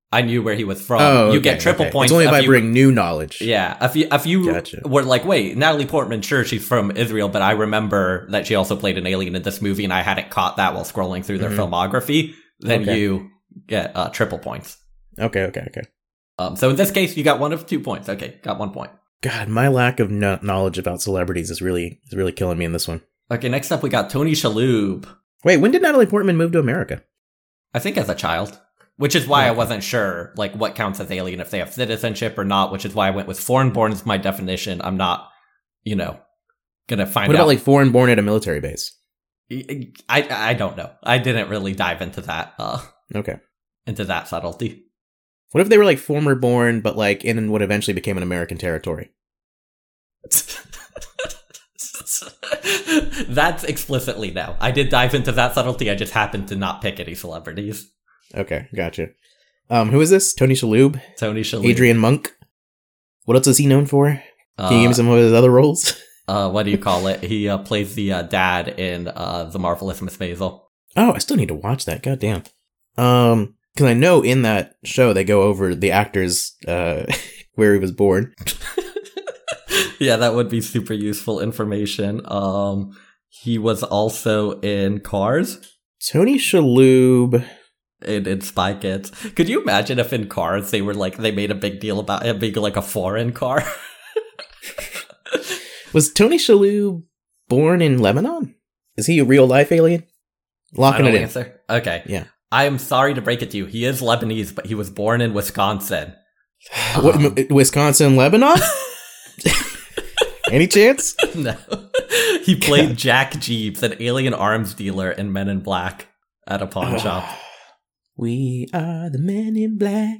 I knew where he was from.
oh,
you get triple
okay.
points.
It's only if I
you-
bring new knowledge.
Yeah, if you if you
Gotcha.
were like, wait, Natalie Portman, sure, she's from Israel, but I remember that she also played an alien in this movie, and I hadn't caught that while scrolling through their
Mhm.
filmography. Then
Okay.
you get uh, triple points.
Okay, okay, okay.
Um, so in this case, you got one of two points. Okay, got one point.
God, my lack of kno- knowledge about celebrities is really is really killing me in this one.
Okay, next up we got Tony Shalhoub.
Wait, when did Natalie Portman move to America?
I think as a child, which is why I wasn't sure like what counts as alien if they have citizenship or not. Which is why I went with foreign born as my definition. I'm not, you know, gonna find
What
out.
about like foreign born at a military base?
I I don't know. I didn't really dive into that uh
Okay.
into that subtlety.
What if they were like former born, but like in what eventually became an American territory?
That's explicitly no. I did dive into that subtlety. I just happened to not pick any celebrities.
Okay, gotcha. Um, who is this? Tony Shalhoub,
Tony Shalhoub.
Adrian Monk. What else is he known for?
Uh,
Can you give me some of his other roles?
uh, what do you call it? He uh, plays the uh, dad in uh, The Marvelous Miss Maisel.
Oh, I still need to watch that. Goddamn. Um, because I know in that show they go over the actors uh where he was born.
yeah, that would be super useful information. Um, he was also in Cars.
Tony Shalhoub.
in, in Spy Kids. Could you imagine if in Cars they were like they made a big deal about it being like a foreign car?
Was Tony Shalhoub born in Lebanon? Is he a real life alien? Locking it in.
answer. Okay.
Yeah.
I am sorry to break it to you. He is Lebanese, but he was born in Wisconsin.
What,
Um,
Wisconsin, Lebanon? Any chance?
no. he played Jack Jeebs, an alien arms dealer in Men in Black at a pawn shop.
We are the men in black.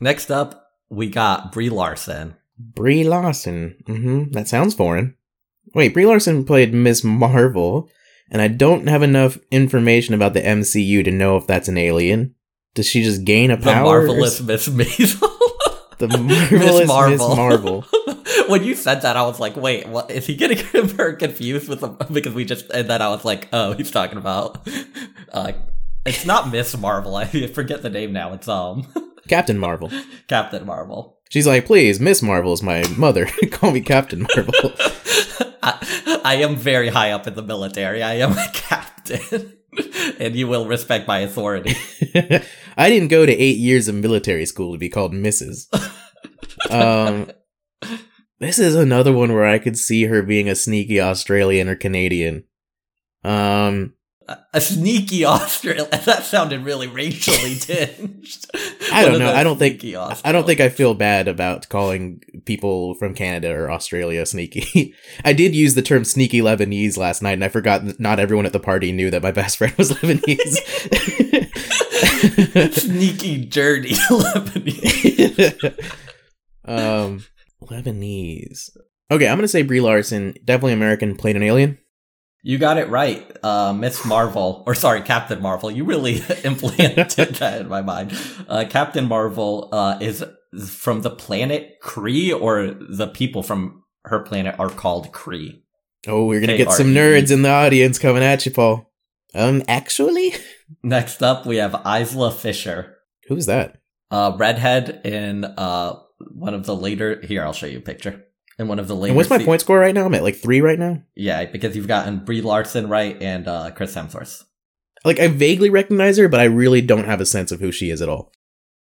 Next up, we got Brie Larson.
Brie Larson. Mm-hmm. That sounds foreign. Wait, Brie Larson played Miss Marvel, and I don't have enough information about the MCU to know if that's an alien. Does she just gain a
The
power?
marvelous Miss Maisel.
The marvelous Miss Marvel.
when you said that, I was like, wait, what? Is he getting her confused with the, because we just, and then I was like, oh, he's talking about, uh, it's not Miss Marvel. I forget the name now. It's, um,
Captain Marvel.
Captain Marvel.
She's like, please, Miss Marvel is my mother. Call me Captain Marvel.
I, I am very high up in the military. I am a captain. and you will respect my authority.
I didn't go to eight years of military school to be called Mrs. Um, this is another one where I could see her being a sneaky Australian or Canadian. Um,
A sneaky Australian. That sounded really racially tinged.
I don't know. I don't think I don't think I feel bad about calling people from Canada or Australia sneaky. I did use the term sneaky Lebanese last night, and I forgot that not everyone at the party knew that my best friend was Lebanese.
sneaky, dirty Lebanese.
um, Lebanese. Okay, I'm gonna say Brie Larson, definitely American, played an alien.
You got it right, uh, Miss Marvel, or sorry, Captain Marvel. You really implanted that in my mind. Uh, Captain Marvel uh, is from the planet Kree, or the people from her planet are called Kree.
Oh, we're gonna get some nerds in the audience coming at you, Paul. Um, actually,
Next up, we have Isla Fisher,
who's that?
uh, redhead in uh, one of the later. Here, I'll show you a picture. In one of the later.
And what's my
se-
point score right now? I'm at like three right now.
Yeah, because you've gotten Brie Larson right and uh, Chris Hemsworth.
Like I vaguely recognize her, but I really don't have a sense of who she is at all.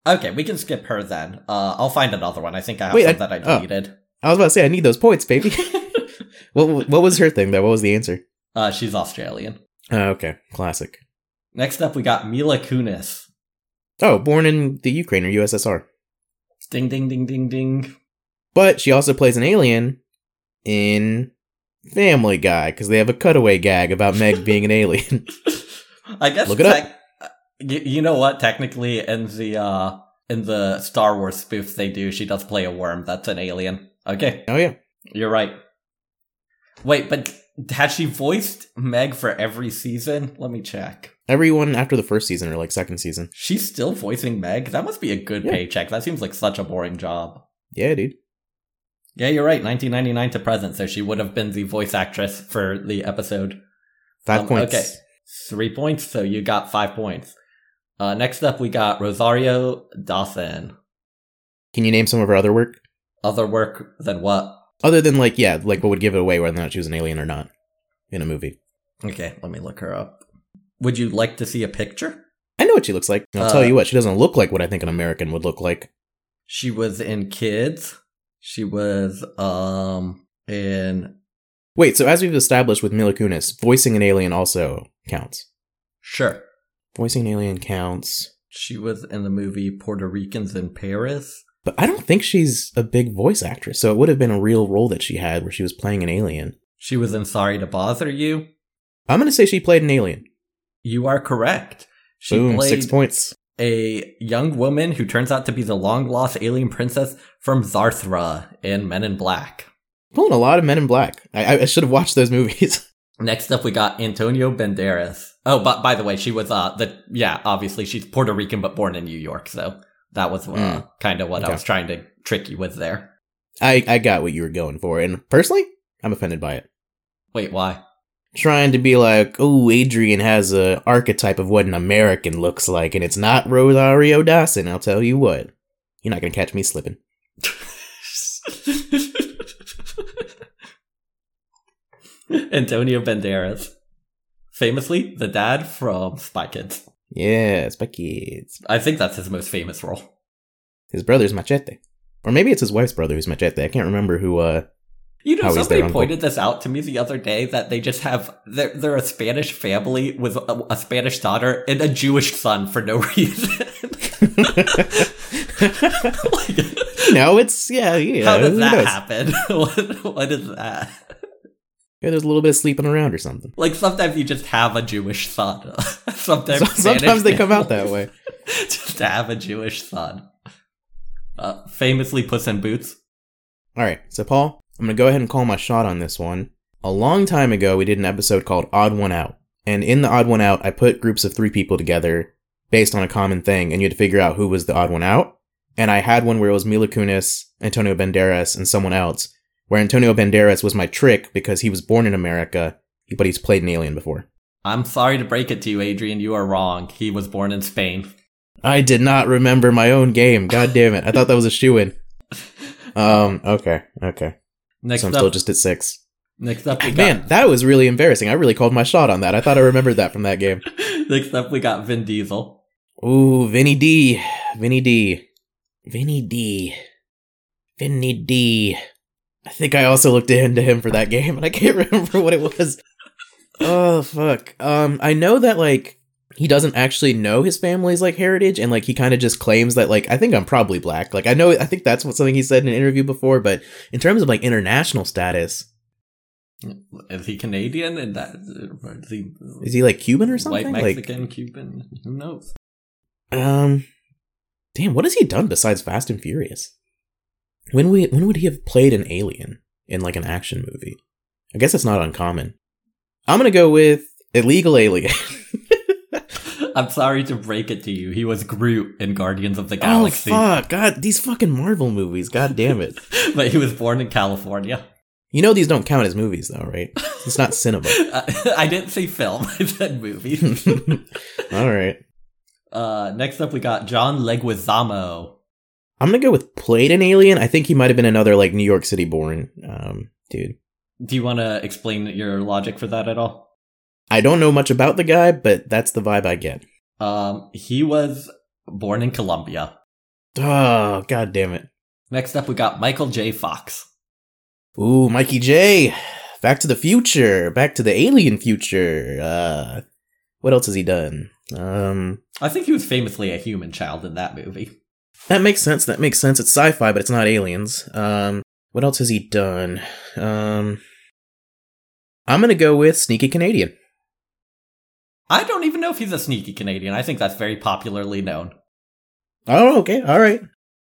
Okay, we can skip her then. Uh, I'll find another one. I think I have
Wait,
some
I-
that I
oh.
deleted.
I was about to say I need those points, baby. what what was her thing though? What was the answer?
Uh, she's Australian.
Oh, okay, classic.
Next up, we got Mila Kunis.
Oh, born in the Ukraine or USSR.
Ding, ding, ding, ding, ding.
But she also plays an alien in Family Guy because they have a cutaway gag about Meg being an alien.
I guess.
Look it up.
uh, you, you know what? Technically, in the uh, in the Star Wars spoof they do, she does play a worm. That's an alien. Okay,
oh yeah,
you're right. Wait, but had she voiced Meg for every season? Let me check.
everyone after the first season or like second season.
She's still voicing Meg. That must be a good
Yeah.
paycheck. That seems like such a boring job.
Yeah, dude.
Yeah, you're right. 1999 to present, so she would have been the voice actress for the episode.
Five
Um,
points.
Okay, three points. So you got five points. Uh, next up, we got Rosario Dawson.
Can you name some of her other work
Other work than what?
other than like yeah, like what would give it away whether or not she was an alien or not in a movie?
Okay, let me look her up. Would you like to see a picture?
I know what she looks like. I'll
Uh,
tell you what, she doesn't look like what I think an American would look like.
She was in Kids. She was um in
Wait, so as we've established with Mila Kunis, voicing an alien also counts.
sure.
Voicing an alien counts.
She was in the movie Puerto Ricans in Paris.
But I don't think she's a big voice actress, so it would have been a real role that she had where she was playing an alien.
She was in Sorry to Bother You.
I'm gonna say she played an alien.
You are correct. She
Boom,
played
six points.
A young woman who turns out to be the long lost alien princess from Zartha in Men in Black.
Pulling a lot of Men in Black. I, I should have watched those movies.
Next up, we got Antonio Banderas. Oh, but by the way, she was uh the yeah, obviously she's Puerto Rican but born in New York, so that was uh,
Mm.
kind of what I was trying to trick you with there.
I, I got what you were going for, and personally, I'm offended by it.
Wait, why?
Trying to be like, oh, Adrian has a archetype of what an American looks like, and it's not Rosario Dawson. I'll tell you what, you're not gonna catch me slipping.
Antonio Banderas, famously the dad from Spy Kids.
Yeah, Spy Kids.
I think that's his most famous role.
His brother's Machete, or maybe it's his wife's brother who's Machete. I can't remember who. uh
You know,
How
somebody pointed this out to me the other day that they just have they're, they're a Spanish family with a, a Spanish daughter and a Jewish son for no reason. Like,
no, it's yeah, yeah.
how does that happen? what, what is that?
Yeah, there's a little bit of sleeping around or something.
Like sometimes you just have a Jewish son. sometimes
So- sometimes they come out that way.
just to have a Jewish son. Uh, famously, Puss in Boots.
All right, so Paul, I'm gonna go ahead and call my shot on this one. A long time ago, we did an episode called Odd One Out, and in the Odd One Out, I put groups of three people together based on a common thing, and you had to figure out who was the odd one out. And I had one where it was Mila Kunis, Antonio Banderas, and someone else. where Antonio Banderas was my trick because he was born in America, but he's played an alien before.
I'm sorry to break it to you, Adrian. You are wrong. He was born in Spain.
I did not remember my own game. God damn it. I thought that was a shoe in. Um, okay, okay.
Next
so I'm
up,
still just at six.
next up, we got,
Man, that was really embarrassing. I really called my shot on that. I thought I remembered that from that game.
next up, we got Vin Diesel.
Ooh, Vinny D. Vinny D. Vinny D. Vinny D. I think I also looked into him for that game, and I can't remember what it was. oh fuck. Um, I know that like he doesn't actually know his family's like heritage, and like he kind of just claims that like I think I'm probably black. Like I know I think that's what something he said in an interview before, but in terms of like international status,
Is he Canadian? And that is he
is he like Cuban or
white
something? Like
Mexican, Cuban? Who knows?
Um, damn, what has he done besides Fast and Furious? When we when would he have played an alien in like an action movie? I guess it's not uncommon. I'm gonna go with illegal alien.
I'm sorry to break it to you. He was Groot in Guardians of the Galaxy.
oh
Galaxy,
fuck, God, these fucking Marvel movies. God damn it.
but he was born in California.
You know these don't count as movies though, right? It's not cinema.
I didn't say film. I said movie.
All right.
uh, next up, we got John Leguizamo.
I'm gonna go with played an alien. I think he might have been another like New York City born um dude.
Do you want to explain your logic for that at all?
I don't know much about the guy, but that's the vibe I get.
Um, he was born in Colombia.
Oh, god damn it.
Next up, we got Michael J. Fox.
Ooh, Mikey J. Back to the future. Back to the alien future. Uh what else has he done? Um
I think he was famously a human child in that movie.
that makes sense. That makes sense. It's sci-fi, but it's not aliens. Um what else has he done? Um I'm going to go with Sneaky Canadian.
I don't even know if he's a sneaky Canadian. I think that's very popularly known.
Oh, okay. All right.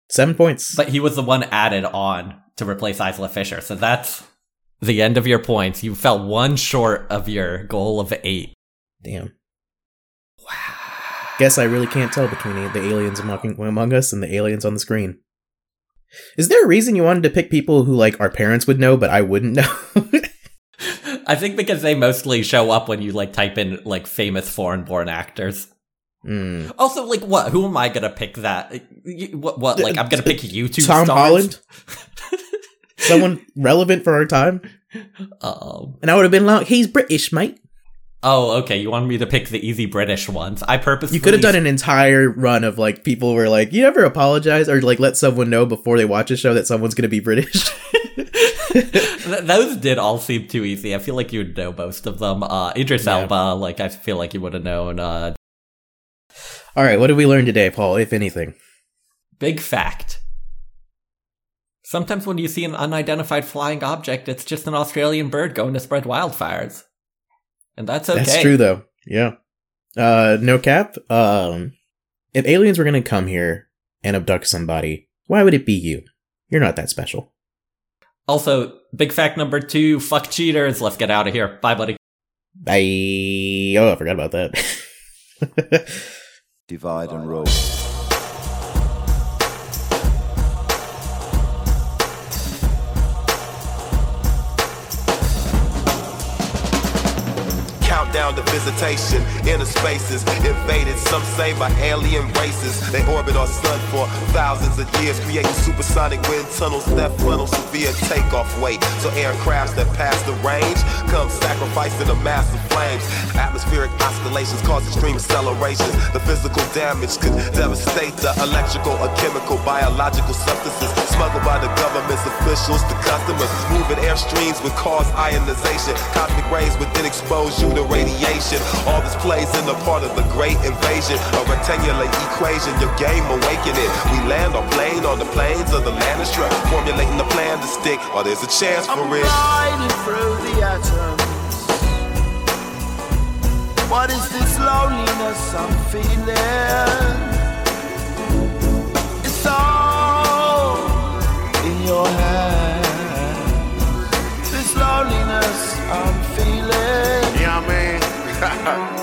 7 points.
But he was the one added on to replace Isla Fisher. So that's the end of your points. You fell one short of your goal of eight.
Damn. Wow. Guess I really can't tell between the aliens among us and the aliens on the screen. Is there a reason you wanted to pick people who like our parents would know, but I wouldn't know?
I think because they mostly show up when you like type in like famous foreign born actors.
Hmm.
Also, like, what? Who am I gonna pick that? What? What? Like, I'm gonna pick YouTube
Tom
stars?
Holland? Someone relevant for our time?
Um,
And I would have been like, he's British, mate.
oh, okay. You wanted me to pick the easy British ones. I purposely
You could have done an entire run of like people were like, you ever apologize or like let someone know before they watch a show that someone's gonna be British?
Th- Those did all seem too easy. I feel like you'd know most of them. Uh, Idris
Yeah.
Elba, like I feel like you would have known. Uh,
All right, what did we learn today, Paul? If anything,
big fact. Sometimes when you see an unidentified flying object, it's just an Australian bird going to spread wildfires, and that's okay.
that's true though. Yeah. Uh, no cap. Um, if aliens were gonna come here and abduct somebody, why would it be you? You're not that special.
Also, big fact number two: fuck cheaters. Let's get out of here. Bye, buddy.
Bye. Oh, I forgot about that.
divide and roll.
Visitation, inner spaces invaded, some say by alien races. They orbit our sun for thousands of years, creating supersonic wind tunnels, death funnels, severe takeoff weight. So aircrafts that pass the range come sacrificing a massive flames. Atmospheric oscillations cause extreme accelerations. The physical damage could devastate the electrical or chemical, biological substances smuggled by the government's officials to customers. Moving airstreams would cause ionization. Cosmic rays would then expose you to radiation nation. All this plays in the part of the great invasion of a rectangular equation. Your game awakening. We land our plane on the plains of the land struck, formulating the plan to stick. Or there's a chance for
I'm
it.
Gliding through the atoms. What is this loneliness I'm feeling? It's all in your hands. Пока.